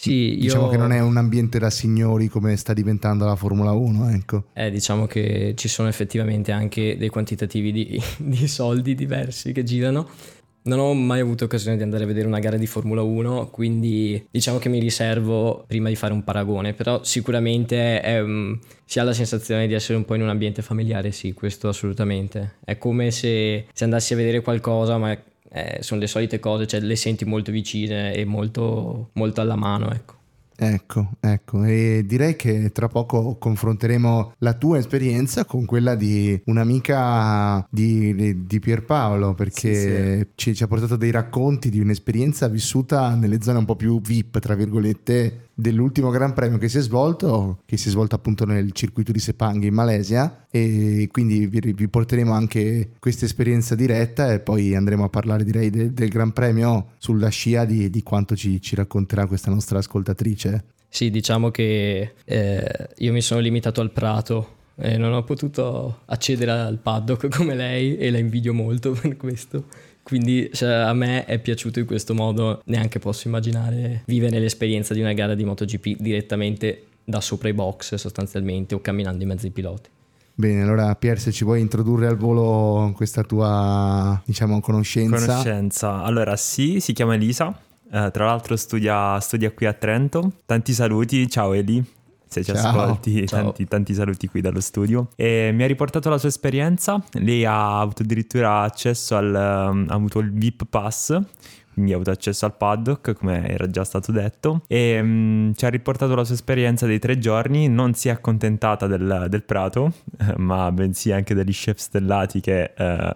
sì, diciamo io... che non è un ambiente da signori come sta diventando la Formula 1, ecco. Eh, diciamo che ci sono effettivamente anche dei quantitativi di, [laughs] di soldi diversi che girano non ho mai avuto occasione di andare a vedere una gara di Formula 1, quindi diciamo che mi riservo prima di fare un paragone, però sicuramente è, um, si ha la sensazione di essere un po' in un ambiente familiare, sì, questo assolutamente. È come se, se andassi a vedere qualcosa, ma eh, sono le solite cose, cioè le senti molto vicine e molto, molto alla mano, ecco. Ecco, ecco, e direi che tra poco confronteremo la tua esperienza con quella di un'amica di, di, Pierpaolo, perché sì, sì. Ci, ci ha portato dei racconti di un'esperienza vissuta nelle zone un po' più VIP, tra virgolette, dell'ultimo Gran Premio che si è svolto, che si è svolto appunto nel circuito di Sepang in Malesia e quindi vi, vi porteremo anche questa esperienza diretta e poi andremo a parlare direi de, del Gran Premio sulla scia di, di quanto ci, ci racconterà questa nostra ascoltatrice. Sì, diciamo che eh, io mi sono limitato al prato e non ho potuto accedere al paddock come lei e la invidio molto per questo. Quindi cioè, a me è piaciuto in questo modo, neanche posso immaginare vivere l'esperienza di una gara di MotoGP direttamente da sopra i box sostanzialmente o camminando in mezzo ai piloti. Bene, allora Pier, se ci vuoi introdurre al volo questa tua, diciamo, conoscenza. Conoscenza. Allora, sì, si chiama Elisa, uh, tra l'altro studia, studia qui a Trento. Tanti saluti, ciao Eli se ci ciao, ascolti, ciao. Tanti, tanti, saluti qui dallo studio. E mi ha riportato la sua esperienza. Lei ha avuto addirittura accesso al um, ha avuto il VIP Pass. Quindi ha avuto accesso al paddock, come era già stato detto, e um, ci ha riportato la sua esperienza dei tre giorni. Non si è accontentata del, del prato, [laughs] ma bensì anche degli chef stellati che uh,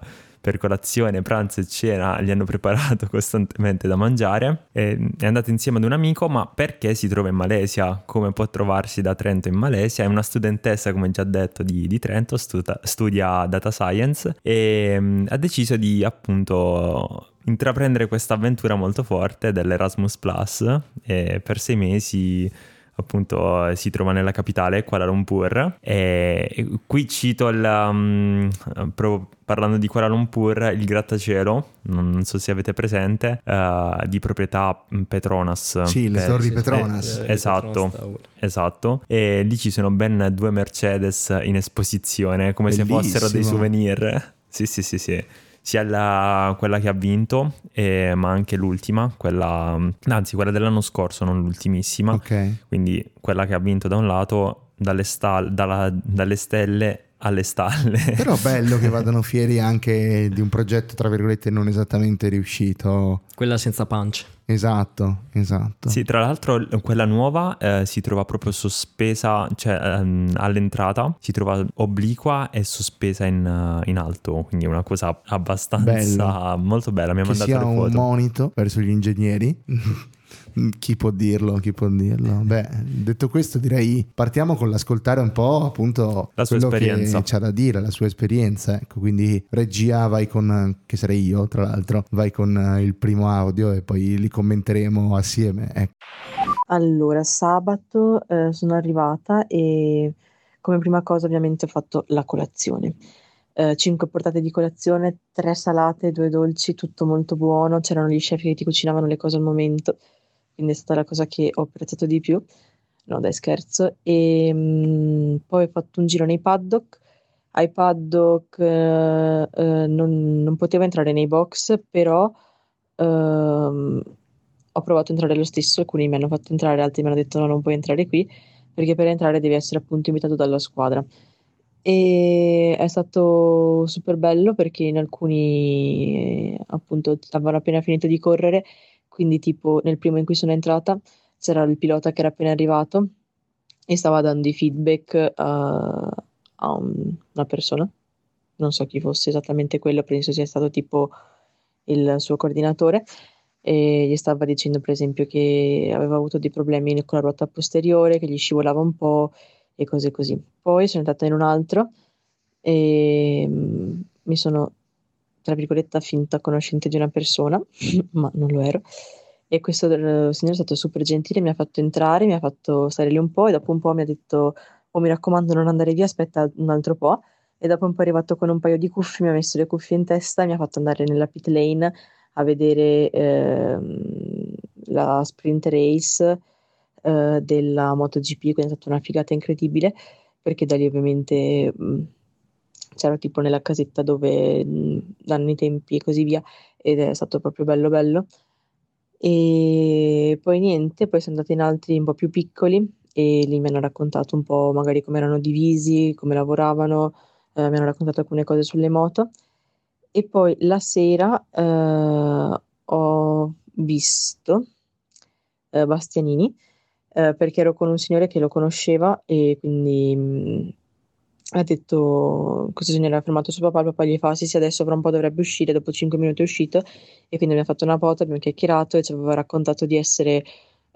per colazione, pranzo e cena gli hanno [laughs] preparato costantemente da mangiare. E è andato insieme ad un amico, ma perché si trova in Malesia? Come può trovarsi da Trento in Malesia? È una studentessa, come già detto, di, di Trento, studia, studia data science e um, ha deciso di appunto intraprendere questa avventura molto forte dell'Erasmus Plus e per sei mesi appunto si trova nella capitale, Kuala Lumpur. E qui cito il, um, proprio parlando di Kuala Lumpur, il grattacielo, non, so se avete presente, uh, di proprietà Petronas. Sì, le torri Petronas. Eh, esatto, esatto. E lì ci sono ben due Mercedes in esposizione, come Bellissimo. se fossero dei souvenir. Sì, sì, sì, sì sia la, quella che ha vinto, eh, ma anche l'ultima, quella, anzi quella dell'anno scorso, non l'ultimissima. Okay. Quindi quella che ha vinto da un lato, dalle, sta- dalla, dalle stelle alle stalle. Però bello che [laughs] vadano fieri anche di un progetto, tra virgolette, non esattamente riuscito. Quella senza punch. Esatto, esatto. Sì, tra l'altro quella nuova eh, si trova proprio sospesa, cioè ehm, all'entrata si trova obliqua e sospesa in, uh, in alto, quindi è una cosa abbastanza Bello. molto bella. Mi ha mandato sia le foto. un monito verso gli ingegneri. Chi può dirlo? Chi può dirlo? Beh, detto questo, direi partiamo con l'ascoltare un po' appunto la sua esperienza. che c'ha da dire, la sua esperienza. Ecco, quindi regia, vai con, che sarei io, tra l'altro, vai con eh, il primo audio e poi li commenteremo assieme. Ecco. Allora, sabato eh, sono arrivata e come prima cosa ovviamente ho fatto la colazione. Eh, 5 portate di colazione, tre salate, due dolci, tutto molto buono. C'erano gli chef che ti cucinavano le cose al momento quindi è stata la cosa che ho apprezzato di più. No, dai, scherzo. E mh, mm, poi ho fatto un giro nei paddock. Ai paddock eh, eh, non, non, potevo entrare nei box, però ehm, ho provato a entrare lo stesso. Alcuni mi hanno fatto entrare, altri mi hanno detto no, non puoi entrare qui, perché per entrare devi essere appunto invitato dalla squadra. E è stato super bello perché in alcuni appunto avevano appena finito di correre quindi tipo nel primo in cui sono entrata c'era il pilota che era appena arrivato e stava dando i feedback a, a un, una persona, non so chi fosse esattamente quello, penso sia stato tipo il suo coordinatore e gli stava dicendo per esempio che aveva avuto dei problemi con la ruota posteriore, che gli scivolava un po' e cose così. Poi sono andata in un altro e mm, mi sono tra virgolette, finta conoscente di una persona, [laughs] ma non lo ero. E questo signore è stato super gentile, mi ha fatto entrare, mi ha fatto stare lì un po' e dopo un po' mi ha detto, oh mi raccomando non andare via, aspetta un altro po'. E dopo un po' è arrivato con un paio di cuffie, mi ha messo le cuffie in testa e mi ha fatto andare nella pit lane a vedere ehm, la sprint race eh, della MotoGP, quindi è stata una figata incredibile, perché da lì ovviamente... Mh, c'era tipo nella casetta dove danno i tempi e così via ed è stato proprio bello bello. E poi niente poi sono andata in altri un po' più piccoli e lì mi hanno raccontato un po' magari come erano divisi come lavoravano eh, mi hanno raccontato alcune cose sulle moto. E poi la sera eh, ho visto eh, Bastianini eh, perché ero con un signore che lo conosceva e quindi ha detto, questo signore ha fermato suo papà, il papà gli fa sì sì adesso fra un po' dovrebbe uscire, dopo 5 minuti è uscito. E quindi abbiamo fatto una foto, abbiamo chiacchierato e ci aveva raccontato di essere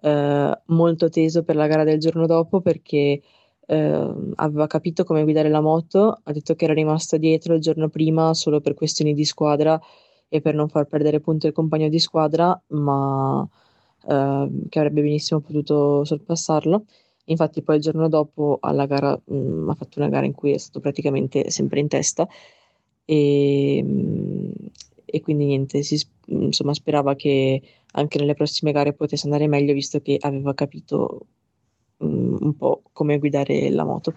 eh, molto teso per la gara del giorno dopo perché eh, aveva capito come guidare la moto, ha detto che era rimasto dietro il giorno prima solo per questioni di squadra e per non far perdere punto il compagno di squadra, ma eh, che avrebbe benissimo potuto sorpassarlo Infatti poi il giorno dopo alla gara, mh, mm, ha fatto una gara in cui è stato praticamente sempre in testa e, mh, mm, e quindi niente, si, insomma sperava che anche nelle prossime gare potesse andare meglio visto che aveva capito mh, mm, un po' come guidare la moto.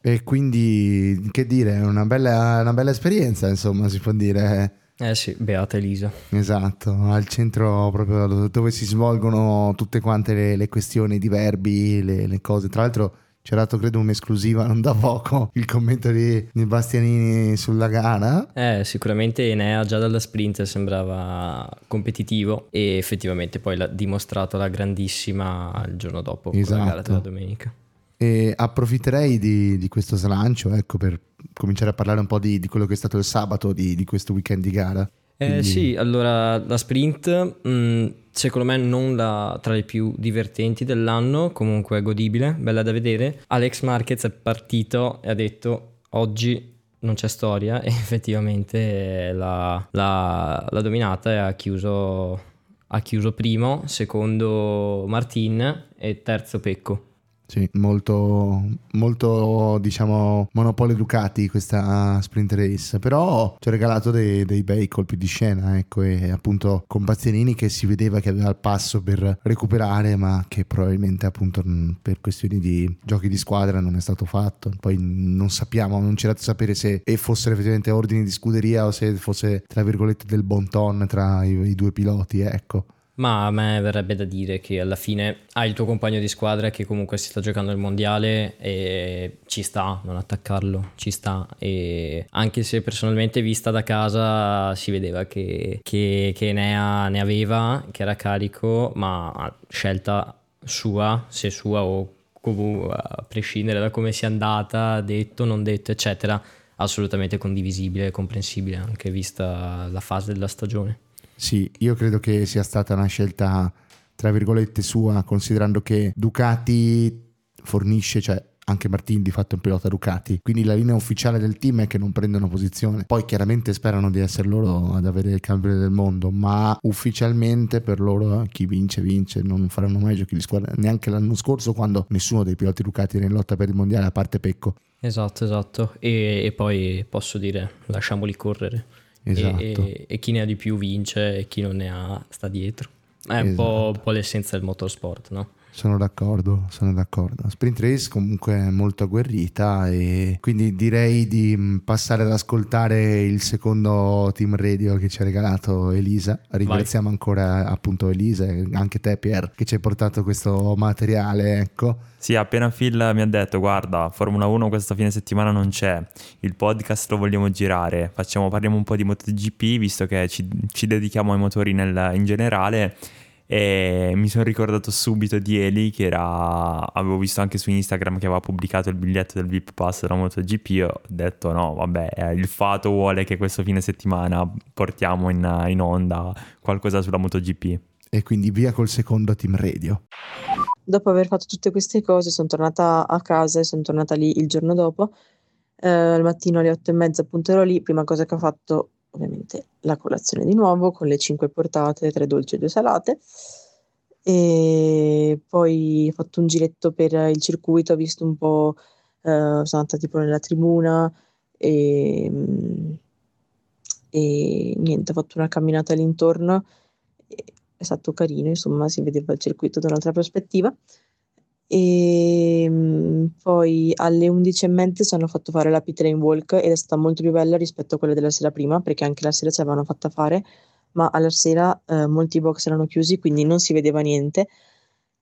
E quindi, che dire, una bella, una bella esperienza, insomma, si può dire. Eh sì, beata Elisa. Esatto, al centro proprio dove si svolgono tutte quante le, le questioni di verbi, le, le, cose. Tra l'altro ci ha dato credo un'esclusiva non da poco il commento di, di Bastianini sulla gara. Eh, sicuramente Enea già dalla sprint sembrava competitivo e effettivamente poi l'ha dimostrato la grandissima il giorno dopo esatto. la gara della domenica. E approfitterei di, di questo slancio ecco, per cominciare a parlare un po' di, di, quello che è stato il sabato di, di questo weekend di gara. Eh, sì, allora la sprint mh, mm, secondo me non la, tra le più divertenti dell'anno, comunque godibile, bella da vedere. Alex Marquez è partito e ha detto oggi non c'è storia [laughs] e effettivamente l'ha, l'ha dominata e ha chiuso ha chiuso primo, secondo Martin e terzo Pecco. Sì, molto, molto diciamo monopolio Ducati questa sprint race, però ci ha regalato dei, dei, bei colpi di scena, ecco, e appunto con Bastianini che si vedeva che aveva il passo per recuperare, ma che probabilmente appunto per questioni di giochi di squadra non è stato fatto. Poi non sappiamo, non c'era da sapere se fossero effettivamente ordini di scuderia o se fosse tra virgolette del bon ton tra i, i due piloti, ecco. Ma a me verrebbe da dire che alla fine hai il tuo compagno di squadra che comunque si sta giocando il mondiale e ci sta non attaccarlo, ci sta. E anche se personalmente vista da casa si vedeva che, che, che ne, ha, ne aveva, che era carico, ma scelta sua, se sua o comunque a prescindere da come sia andata, detto, non detto, eccetera, assolutamente condivisibile e comprensibile anche vista la fase della stagione. Sì, io credo che sia stata una scelta, tra virgolette, sua, considerando che Ducati fornisce, cioè anche Martin di fatto è un pilota Ducati, quindi la linea ufficiale del team è che non prendono posizione. Poi chiaramente sperano di essere loro ad avere il campione del mondo, ma ufficialmente per loro chi vince vince, non faranno mai giochi di squadra neanche l'anno scorso quando nessuno dei piloti Ducati era in lotta per il mondiale a parte Pecco. Esatto, esatto. E, e poi posso dire, lasciamoli correre. Esatto. E, e, chi ne ha di più vince e chi non ne ha sta dietro. È un, esatto. po', un po' l'essenza del motorsport, no? Sono d'accordo, sono d'accordo. Sprint Race comunque molto agguerrita e quindi direi di mm, passare ad ascoltare il secondo team radio che ci ha regalato Elisa. Ringraziamo Vai. ancora appunto Elisa e anche te Pier che ci hai portato questo materiale, ecco. Sì, appena Phil mi ha detto guarda, Formula 1 questa fine settimana non c'è, il podcast lo vogliamo girare, Facciamo, parliamo un po' di MotoGP visto che ci, ci dedichiamo ai motori nel, in generale e mi sono ricordato subito di Eli che era avevo visto anche su Instagram che aveva pubblicato il biglietto del VIP Pass della MotoGP e ho detto no vabbè eh, il fato vuole che questo fine settimana portiamo in, in onda qualcosa sulla MotoGP. E quindi via col secondo team radio. Dopo aver fatto tutte queste cose sono tornata a casa e sono tornata lì il giorno dopo. Eh, al mattino alle otto e mezza appunto ero lì prima cosa che ho fatto ovviamente la colazione di nuovo con le 5 portate, 3 dolci e 2 salate. E poi ho fatto un giretto per il circuito, ho visto un po', eh, sono andata tipo nella tribuna e, e niente, ho fatto una camminata all'intorno, è stato carino, insomma si vedeva il circuito da un'altra prospettiva e ehm, poi alle 11.30 ci hanno fatto fare la lane walk ed è stata molto più bella rispetto a quella della sera prima perché anche la sera ci avevano fatta fare ma alla sera eh, molti box erano chiusi quindi non si vedeva niente.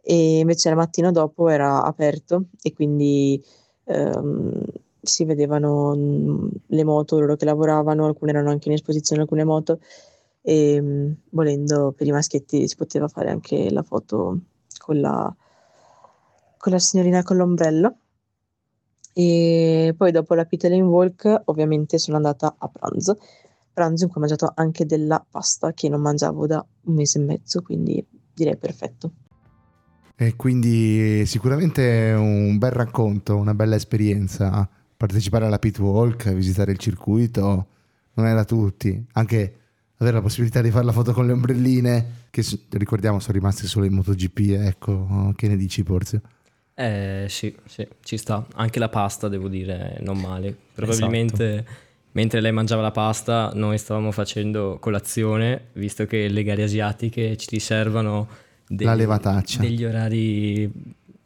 E invece la mattina dopo era aperto e quindi ehm, si vedevano mm, le moto loro che lavoravano alcune erano anche in esposizione alcune moto. E mm, volendo per i maschietti si poteva fare anche la foto con la la signorina con l'ombrello. E poi dopo la pita lane walk ovviamente sono andata a pranzo, pranzo in cui ho mangiato anche della pasta che non mangiavo da un mese e mezzo, quindi direi perfetto. E quindi sicuramente un bel racconto, una bella esperienza. Partecipare alla pit walk, visitare il circuito, non era tutti. Anche avere la possibilità di fare la foto con le ombrelline, che ricordiamo sono rimaste solo in MotoGP, ecco, che ne dici Porzio? Eh sì, sì, ci sta. Anche la pasta, devo dire, non male. Probabilmente esatto. mentre lei mangiava la pasta, noi stavamo facendo colazione, visto che le gare asiatiche ci riservano dei, la levataccia. degli orari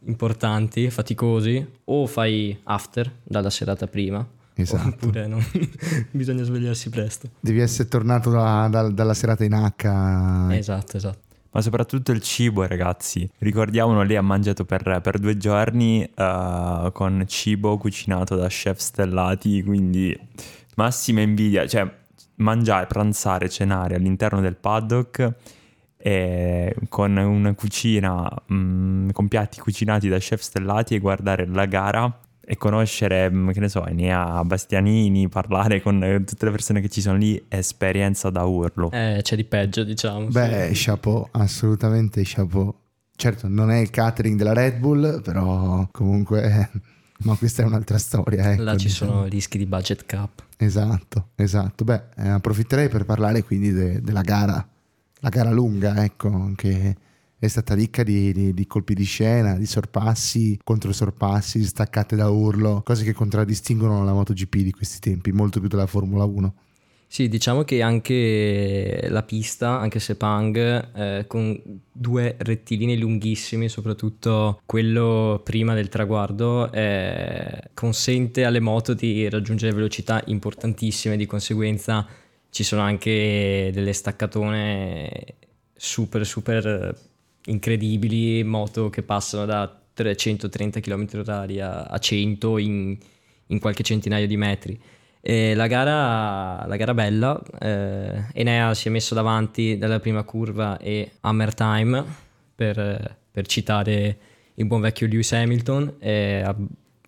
importanti, faticosi, o fai after dalla serata prima. Esatto. Oppure no, [laughs] bisogna svegliarsi presto. Devi essere tornato da, da, dalla serata in H. Esatto, esatto ma soprattutto il cibo, ragazzi. Ricordiamolo, lei ha mangiato per, per due giorni uh, con cibo cucinato da chef stellati, quindi massima invidia. Cioè, mangiare, pranzare, cenare all'interno del paddock con una cucina, mh, mm, con piatti cucinati da chef stellati e guardare la gara e conoscere, mm, che ne so, Enea Bastianini, parlare con tutte le persone che ci sono lì, esperienza da urlo. Eh, c'è di peggio, diciamo. Beh, sì. chapeau, assolutamente chapeau. Certo, non è il catering della Red Bull, però comunque... [laughs] Ma questa è un'altra storia. Ecco, Là ci diciamo. sono rischi di budget cap. Esatto, esatto. Beh, eh, approfitterei per parlare quindi de- della gara la gara lunga, ecco, che è stata ricca di, di, di, colpi di scena, di sorpassi, contro sorpassi, staccate da urlo, cose che contraddistinguono la MotoGP di questi tempi, molto più della Formula 1. Sì, diciamo che anche la pista, anche se Pang, eh, con due rettilini lunghissimi, soprattutto quello prima del traguardo, eh, consente alle moto di raggiungere velocità importantissime, di conseguenza ci sono anche delle staccatone super super incredibili, moto che passano da 330 km h a 100 in, in qualche centinaio di metri. E la gara, la gara bella, eh, Enea si è messo davanti dalla prima curva e Hammer Time per, per citare il buon vecchio Lewis Hamilton, è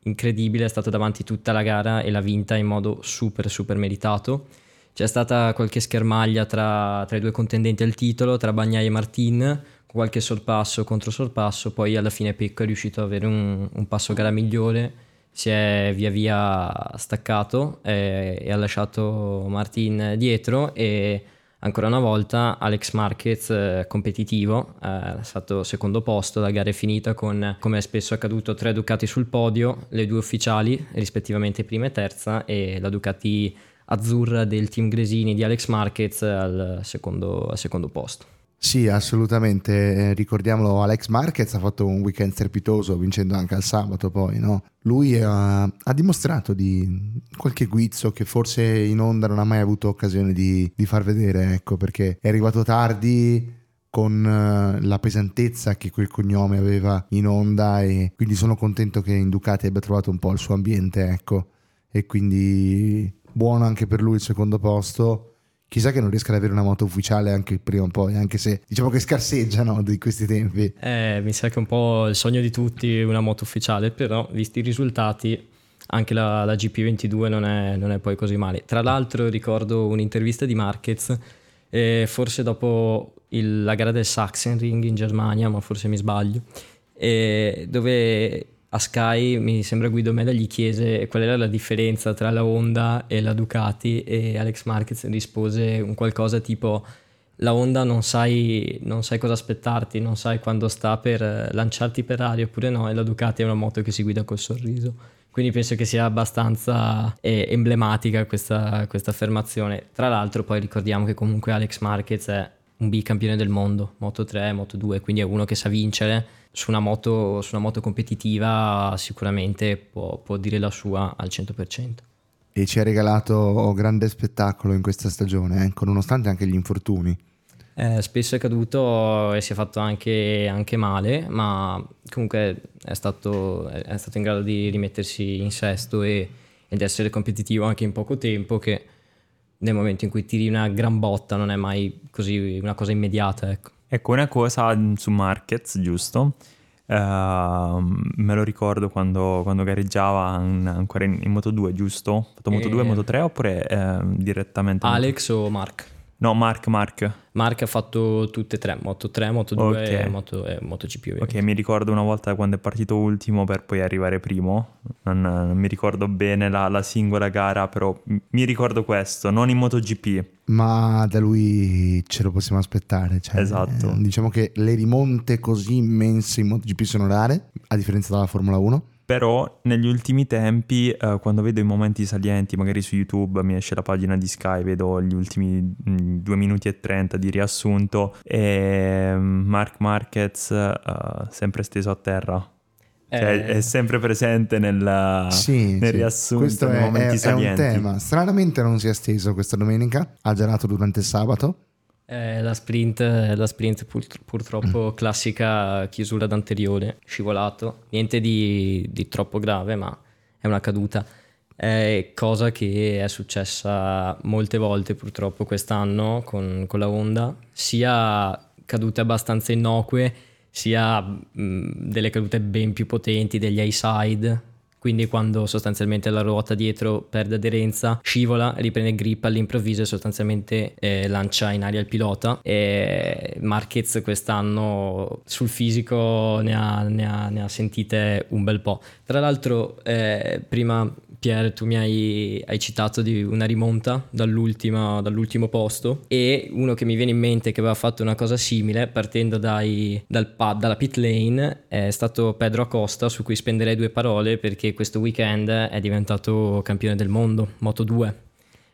incredibile, è stato davanti tutta la gara e l'ha vinta in modo super super meritato. C'è stata qualche schermaglia tra, tra i due contendenti al titolo, tra Bagnai e Martin, qualche sorpasso contro sorpasso, poi alla fine Pecco è riuscito ad avere un, un passo gara migliore si è via via staccato e, e ha lasciato Martin dietro e ancora una volta Alex Marquez eh, competitivo, eh, è stato secondo posto, la gara è finita con, come è spesso accaduto, tre Ducati sul podio, le due ufficiali, rispettivamente prima e terza, e la Ducati azzurra del team Gresini di Alex Marquez al secondo, al secondo posto. Sì, assolutamente. Eh, ricordiamolo, Alex Marquez ha fatto un weekend strepitoso, vincendo anche al sabato poi, no? Lui ha, ha, dimostrato di qualche guizzo che forse in onda non ha mai avuto occasione di, di far vedere, ecco, perché è arrivato tardi con uh, la pesantezza che quel cognome aveva in onda e quindi sono contento che in Ducati abbia trovato un po' il suo ambiente, ecco. E quindi buono anche per lui il secondo posto chissà che non riesca ad avere una moto ufficiale anche prima o poi, anche se diciamo che scarseggiano di questi tempi. Eh, mi sa che è un po' il sogno di tutti una moto ufficiale, però visti i risultati anche la, la GP22 non è, non è, poi così male. Tra l'altro ricordo un'intervista di Marquez, eh, forse dopo il, la gara del Sachsenring in Germania, ma forse mi sbaglio, eh, dove a Sky mi sembra Guido Meda gli chiese qual era la differenza tra la Honda e la Ducati e Alex Marquez rispose un qualcosa tipo la Honda non sai, non sai cosa aspettarti, non sai quando sta per lanciarti per aria oppure no e la Ducati è una moto che si guida col sorriso. Quindi penso che sia abbastanza eh, emblematica questa, questa affermazione. Tra l'altro poi ricordiamo che comunque Alex Marquez è un bicampione del mondo, Moto 3, Moto 2, quindi è uno che sa vincere su una moto, su una moto competitiva sicuramente può, può, dire la sua al 100%. E ci ha regalato grande spettacolo in questa stagione, eh, nonostante anche gli infortuni. Eh, spesso è caduto e si è fatto anche, anche male, ma comunque è stato, è stato, in grado di rimettersi in sesto e, ed essere competitivo anche in poco tempo che nel momento in cui tiri una gran botta non è mai così una cosa immediata. Ecco. Ecco, una cosa su Marquez, giusto? Uh, me lo ricordo quando, quando gareggiava in, ancora in, in, Moto 2, giusto? Ha fatto Moto 2 e Moto 3 oppure uh, direttamente? Alex o Mark? No, Mark, Mark. Mark ha fatto tutte e tre, Moto 3, Moto 2 okay. e Moto, eh, MotoGP. Ovviamente. Ok, mi ricordo una volta quando è partito ultimo per poi arrivare primo. Non, non mi ricordo bene la, la, singola gara, però mi ricordo questo, non in MotoGP. Ma da lui ce lo possiamo aspettare. Cioè, esatto. Eh, diciamo che le rimonte così immense in MotoGP sono rare, a differenza della Formula 1 però negli ultimi tempi, eh, quando vedo i momenti salienti, magari su YouTube mi esce la pagina di Sky, vedo gli ultimi 2 mm, minuti e 30 di riassunto e mm, Mark Marquez eh, sempre steso a terra. Cioè, eh... è sempre presente nel, sì, nel sì. riassunto Questo è, è, un tema. Stranamente non si è steso questa domenica, ha gelato durante il sabato eh, la sprint, la sprint pur, purtroppo mm. classica chiusura d'anteriore, scivolato, niente di, di, troppo grave ma è una caduta. È cosa che è successa molte volte purtroppo quest'anno con, con la Honda, sia cadute abbastanza innocue, sia mh, delle cadute ben più potenti degli high side quindi quando sostanzialmente la ruota dietro perde aderenza, scivola, riprende grip all'improvviso e sostanzialmente eh, lancia in aria il pilota. E Marquez quest'anno sul fisico ne ha, ne ha, ne ha sentite un bel po'. Tra l'altro, eh, prima Pier, tu mi hai, hai, citato di una rimonta dall'ultimo posto e uno che mi viene in mente che aveva fatto una cosa simile partendo dai, dal dalla pit lane è stato Pedro Acosta su cui spenderei due parole perché questo weekend è diventato campione del mondo, Moto 2.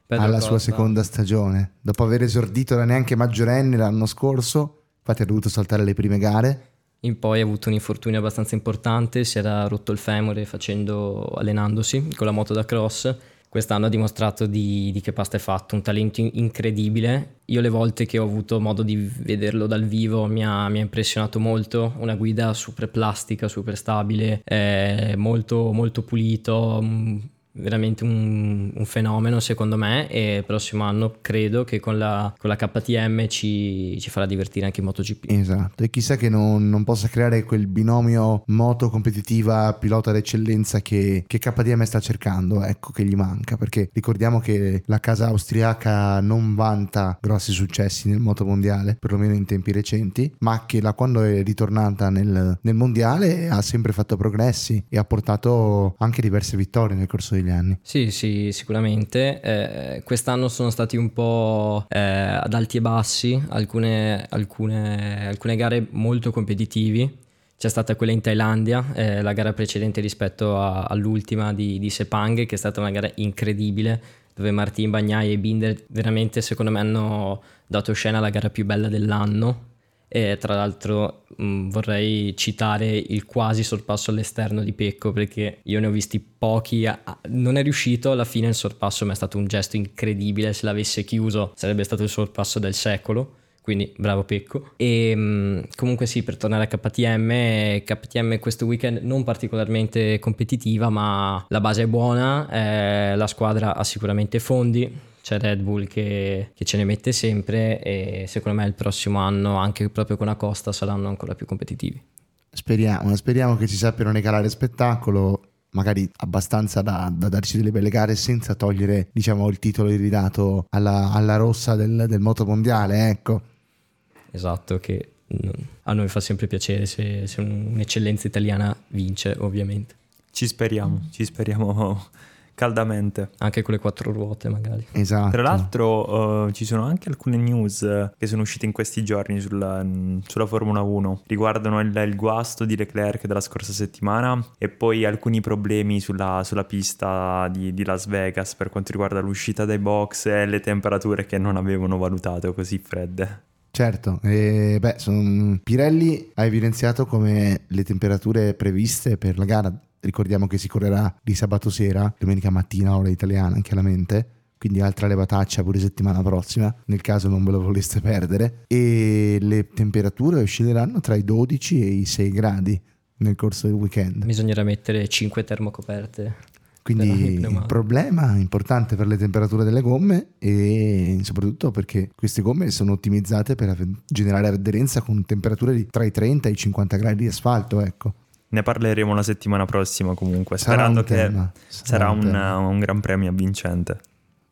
Pedro alla sua seconda stagione, dopo aver esordito da neanche maggiorenne l'anno scorso, infatti ha dovuto saltare le prime gare in poi ha avuto un infortunio abbastanza importante, si era rotto il femore facendo, allenandosi con la moto da cross. Quest'anno ha dimostrato di, di che pasta è fatto, un talento incredibile. Io le volte che ho avuto modo di vederlo dal vivo mi ha, mi ha impressionato molto, una guida super plastica, super stabile, eh, molto, molto pulito, veramente un, un, fenomeno secondo me e il prossimo anno credo che con la, con la KTM ci, ci, farà divertire anche in MotoGP. Esatto, e chissà che non, non possa creare quel binomio moto competitiva pilota d'eccellenza che, che KTM sta cercando, ecco che gli manca, perché ricordiamo che la casa austriaca non vanta grossi successi nel moto mondiale, perlomeno in tempi recenti, ma che da quando è ritornata nel, nel mondiale ha sempre fatto progressi e ha portato anche diverse vittorie nel corso degli negli anni. Sì, sì, sicuramente. Eh, quest'anno sono stati un po' eh, ad alti e bassi, alcune, alcune, alcune gare molto competitivi. C'è stata quella in Thailandia, eh, la gara precedente rispetto a, all'ultima di, di Sepang, che è stata una gara incredibile, dove Martin Bagnai e Binder veramente secondo me hanno dato scena alla gara più bella dell'anno e tra l'altro mh, vorrei citare il quasi sorpasso all'esterno di Pecco perché io ne ho visti pochi, a, non è riuscito alla fine il sorpasso, ma è stato un gesto incredibile, se l'avesse chiuso sarebbe stato il sorpasso del secolo. Quindi bravo Pecco. E mh, comunque sì, per tornare a KTM, KTM questo weekend non particolarmente competitiva, ma la base è buona, eh, la squadra ha sicuramente fondi, c'è Red Bull che, che, ce ne mette sempre e secondo me il prossimo anno anche proprio con Acosta saranno ancora più competitivi. Speriamo, speriamo che ci sappiano regalare spettacolo, magari abbastanza da, da, darci delle belle gare senza togliere diciamo il titolo iridato alla, alla rossa del, del moto mondiale, ecco. Esatto, che a noi fa sempre piacere se, se un'eccellenza italiana vince, ovviamente. Ci speriamo, ci speriamo caldamente. Anche con le quattro ruote magari. Esatto. Tra l'altro uh, ci sono anche alcune news che sono uscite in questi giorni sulla, sulla Formula 1. Riguardano il, il, guasto di Leclerc della scorsa settimana e poi alcuni problemi sulla, sulla pista di, di, Las Vegas per quanto riguarda l'uscita dai box e le temperature che non avevano valutato così fredde. Certo, e beh, son... Pirelli ha evidenziato come le temperature previste per la gara ricordiamo che si correrà di sabato sera, domenica mattina, ora italiana, chiaramente. Quindi altra levataccia pure settimana prossima, nel caso non ve lo voleste perdere. E le temperature oscilleranno tra i 12 e i 6 gradi nel corso del weekend. Bisognerà mettere 5 termocoperte. Quindi un problema importante per le temperature delle gomme e soprattutto perché queste gomme sono ottimizzate per generare aderenza con temperature tra i 30 e i 50 gradi di asfalto, ecco. Ne parleremo la settimana prossima comunque, sperando sarà che sarà, sarà un, un, gran premio vincente.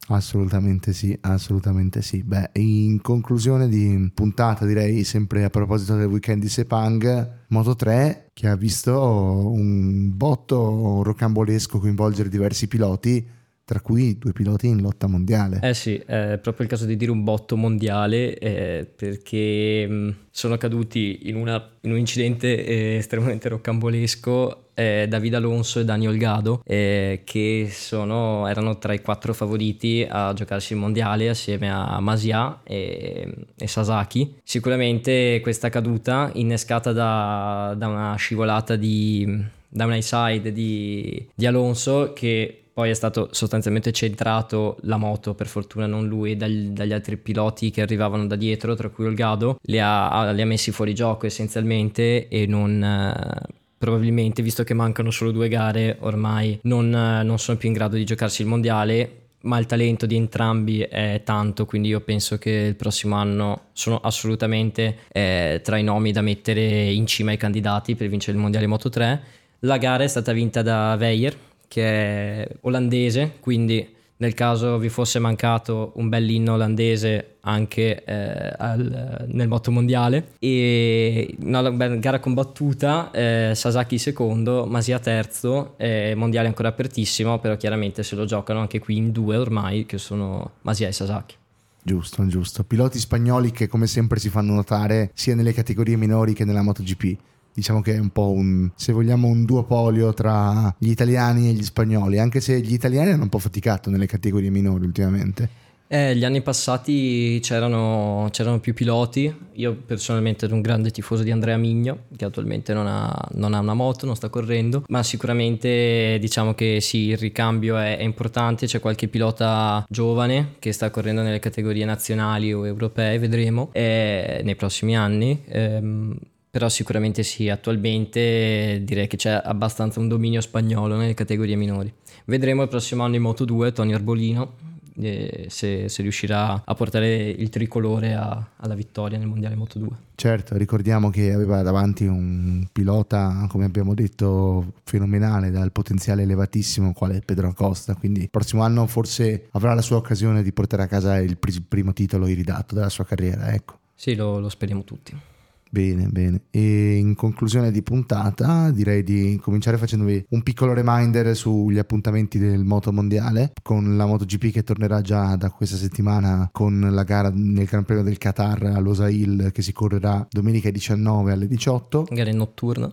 Assolutamente sì, assolutamente sì. Beh, in conclusione di puntata direi sempre a proposito del weekend di Sepang, Moto 3 che ha visto un botto rocambolesco coinvolgere diversi piloti tra cui due piloti in lotta mondiale. Eh sì, è proprio il caso di dire un botto mondiale eh, perché mh, sono caduti in, una, in un incidente eh, estremamente roccambolesco eh, Davide Alonso e Daniel Gado eh, che sono, erano tra i quattro favoriti a giocarsi il mondiale assieme a Masia e, e Sasaki. Sicuramente questa caduta innescata da, da una scivolata di, da un high side di, di Alonso che poi è stato sostanzialmente centrato la moto, per fortuna non lui, dagli, dagli altri piloti che arrivavano da dietro, tra cui Olgado, li ha, li ha messi fuori gioco essenzialmente e non... Eh, probabilmente, visto che mancano solo due gare, ormai non, eh, non sono più in grado di giocarsi il mondiale ma il talento di entrambi è tanto, quindi io penso che il prossimo anno sono assolutamente eh, tra i nomi da mettere in cima ai candidati per vincere il mondiale Moto 3. La gara è stata vinta da Weyer che è olandese, quindi nel caso vi fosse mancato un bell'inno olandese anche eh, al, nel moto mondiale. E una gara combattuta eh, Sasaki secondo Masia terzo eh, mondiale ancora apertissimo però chiaramente se lo giocano anche qui in due ormai che sono Masia e Sasaki. Giusto giusto. Piloti spagnoli che come sempre si fanno notare sia nelle categorie minori che nella MotoGP diciamo che è un po' un, se vogliamo, un duopolio tra gli italiani e gli spagnoli, anche se gli italiani hanno un po' faticato nelle categorie minori ultimamente. Eh, gli anni passati c'erano, c'erano, più piloti, io personalmente ero un grande tifoso di Andrea Migno, che attualmente non ha, non ha una moto, non sta correndo, ma sicuramente diciamo che sì, il ricambio è, è, importante, c'è qualche pilota giovane che sta correndo nelle categorie nazionali o europee, vedremo, eh, nei prossimi anni. Eh, però sicuramente sì, attualmente direi che c'è abbastanza un dominio spagnolo nelle categorie minori. Vedremo il prossimo anno in Moto 2 Tony Arbolino se, se, riuscirà a portare il tricolore a, alla vittoria nel Mondiale Moto 2. Certo, ricordiamo che aveva davanti un pilota, come abbiamo detto, fenomenale, dal potenziale elevatissimo, quale Pedro Acosta, quindi il prossimo anno forse avrà la sua occasione di portare a casa il primo titolo iridato della sua carriera, ecco. Sì, lo, lo speriamo tutti. Bene, bene. E in conclusione di puntata direi di cominciare facendovi un piccolo reminder sugli appuntamenti del Moto Mondiale con la MotoGP che tornerà già da questa settimana con la gara nel Gran Premio del Qatar a Losail che si correrà domenica 19 alle 18. Gara notturna.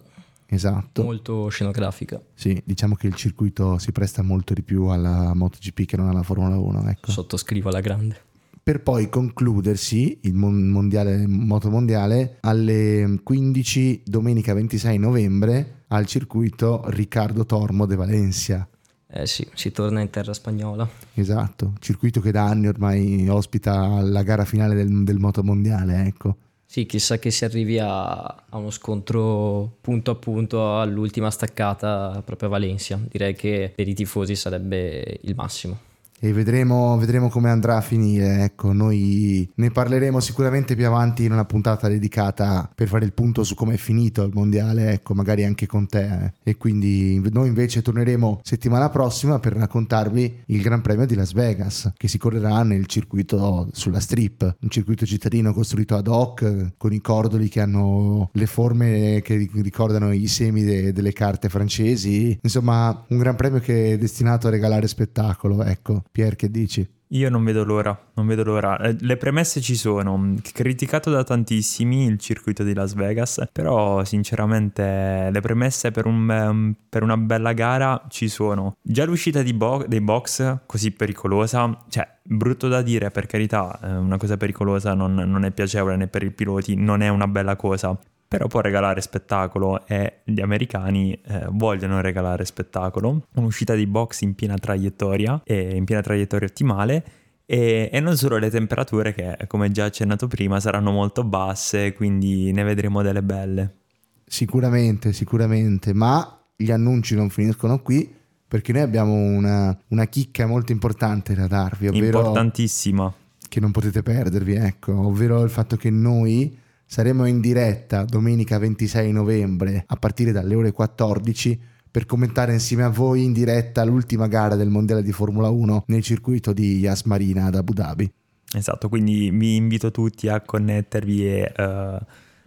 Esatto. Molto scenografica. Sì, diciamo che il circuito si presta molto di più alla MotoGP che non alla Formula 1. Ecco. Sottoscrivo alla grande per poi concludersi il mondiale, moto mondiale alle 15 domenica 26 novembre al circuito Riccardo Tormo de Valencia. Eh sì, si torna in terra spagnola. Esatto, circuito che da anni ormai ospita la gara finale del, del moto mondiale, ecco. Sì, chissà che si arrivi a, a, uno scontro punto a punto all'ultima staccata proprio a Valencia. Direi che per i tifosi sarebbe il massimo e vedremo, vedremo, come andrà a finire. Ecco, noi ne parleremo sicuramente più avanti in una puntata dedicata per fare il punto su come è finito il mondiale, ecco, magari anche con te. Eh. E quindi noi invece torneremo settimana prossima per raccontarvi il Gran Premio di Las Vegas, che si correrà nel circuito sulla strip, un circuito cittadino costruito ad hoc con i cordoli che hanno le forme che ricordano i semi de- delle carte francesi. Insomma, un Gran Premio che è destinato a regalare spettacolo, ecco. Pier, che dici? Io non vedo l'ora, non vedo l'ora. Eh, le premesse ci sono, criticato da tantissimi il circuito di Las Vegas, però sinceramente le premesse per, un, per una bella gara ci sono. Già l'uscita bo- dei box così pericolosa, cioè brutto da dire per carità, eh, una cosa pericolosa non, non è piacevole né per i piloti, non è una bella cosa, però può regalare spettacolo e gli americani eh, vogliono regalare spettacolo. Un'uscita di box in piena traiettoria e in piena traiettoria ottimale e, e, non solo le temperature che come già accennato prima saranno molto basse, quindi ne vedremo delle belle. Sicuramente, sicuramente, ma gli annunci non finiscono qui perché noi abbiamo una, una chicca molto importante da darvi, ovvero... Importantissima. Che non potete perdervi, ecco, ovvero il fatto che noi Saremo in diretta domenica 26 novembre a partire dalle ore 14 per commentare insieme a voi in diretta l'ultima gara del Mondiale di Formula 1 nel circuito di Yas Marina ad Abu Dhabi. Esatto, quindi vi invito tutti a connettervi e uh,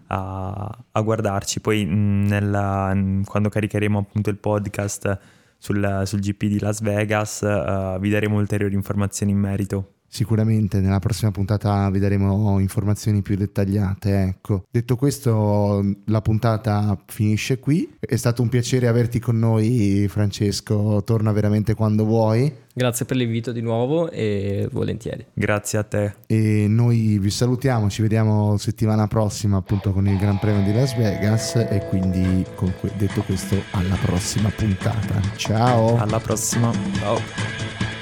a, a, guardarci. Poi mm, nella, mm, quando caricheremo appunto il podcast sul, sul GP di Las Vegas uh, vi daremo ulteriori informazioni in merito. Sicuramente nella prossima puntata vi daremo informazioni più dettagliate. Ecco. Detto questo, la puntata finisce qui. È stato un piacere averti con noi, Francesco. Torna veramente quando vuoi. Grazie per l'invito di nuovo e volentieri. Grazie a te. E noi vi salutiamo, ci vediamo settimana prossima appunto con il Gran Premio di Las Vegas e quindi que- detto questo alla prossima puntata. Ciao. Alla prossima. Ciao.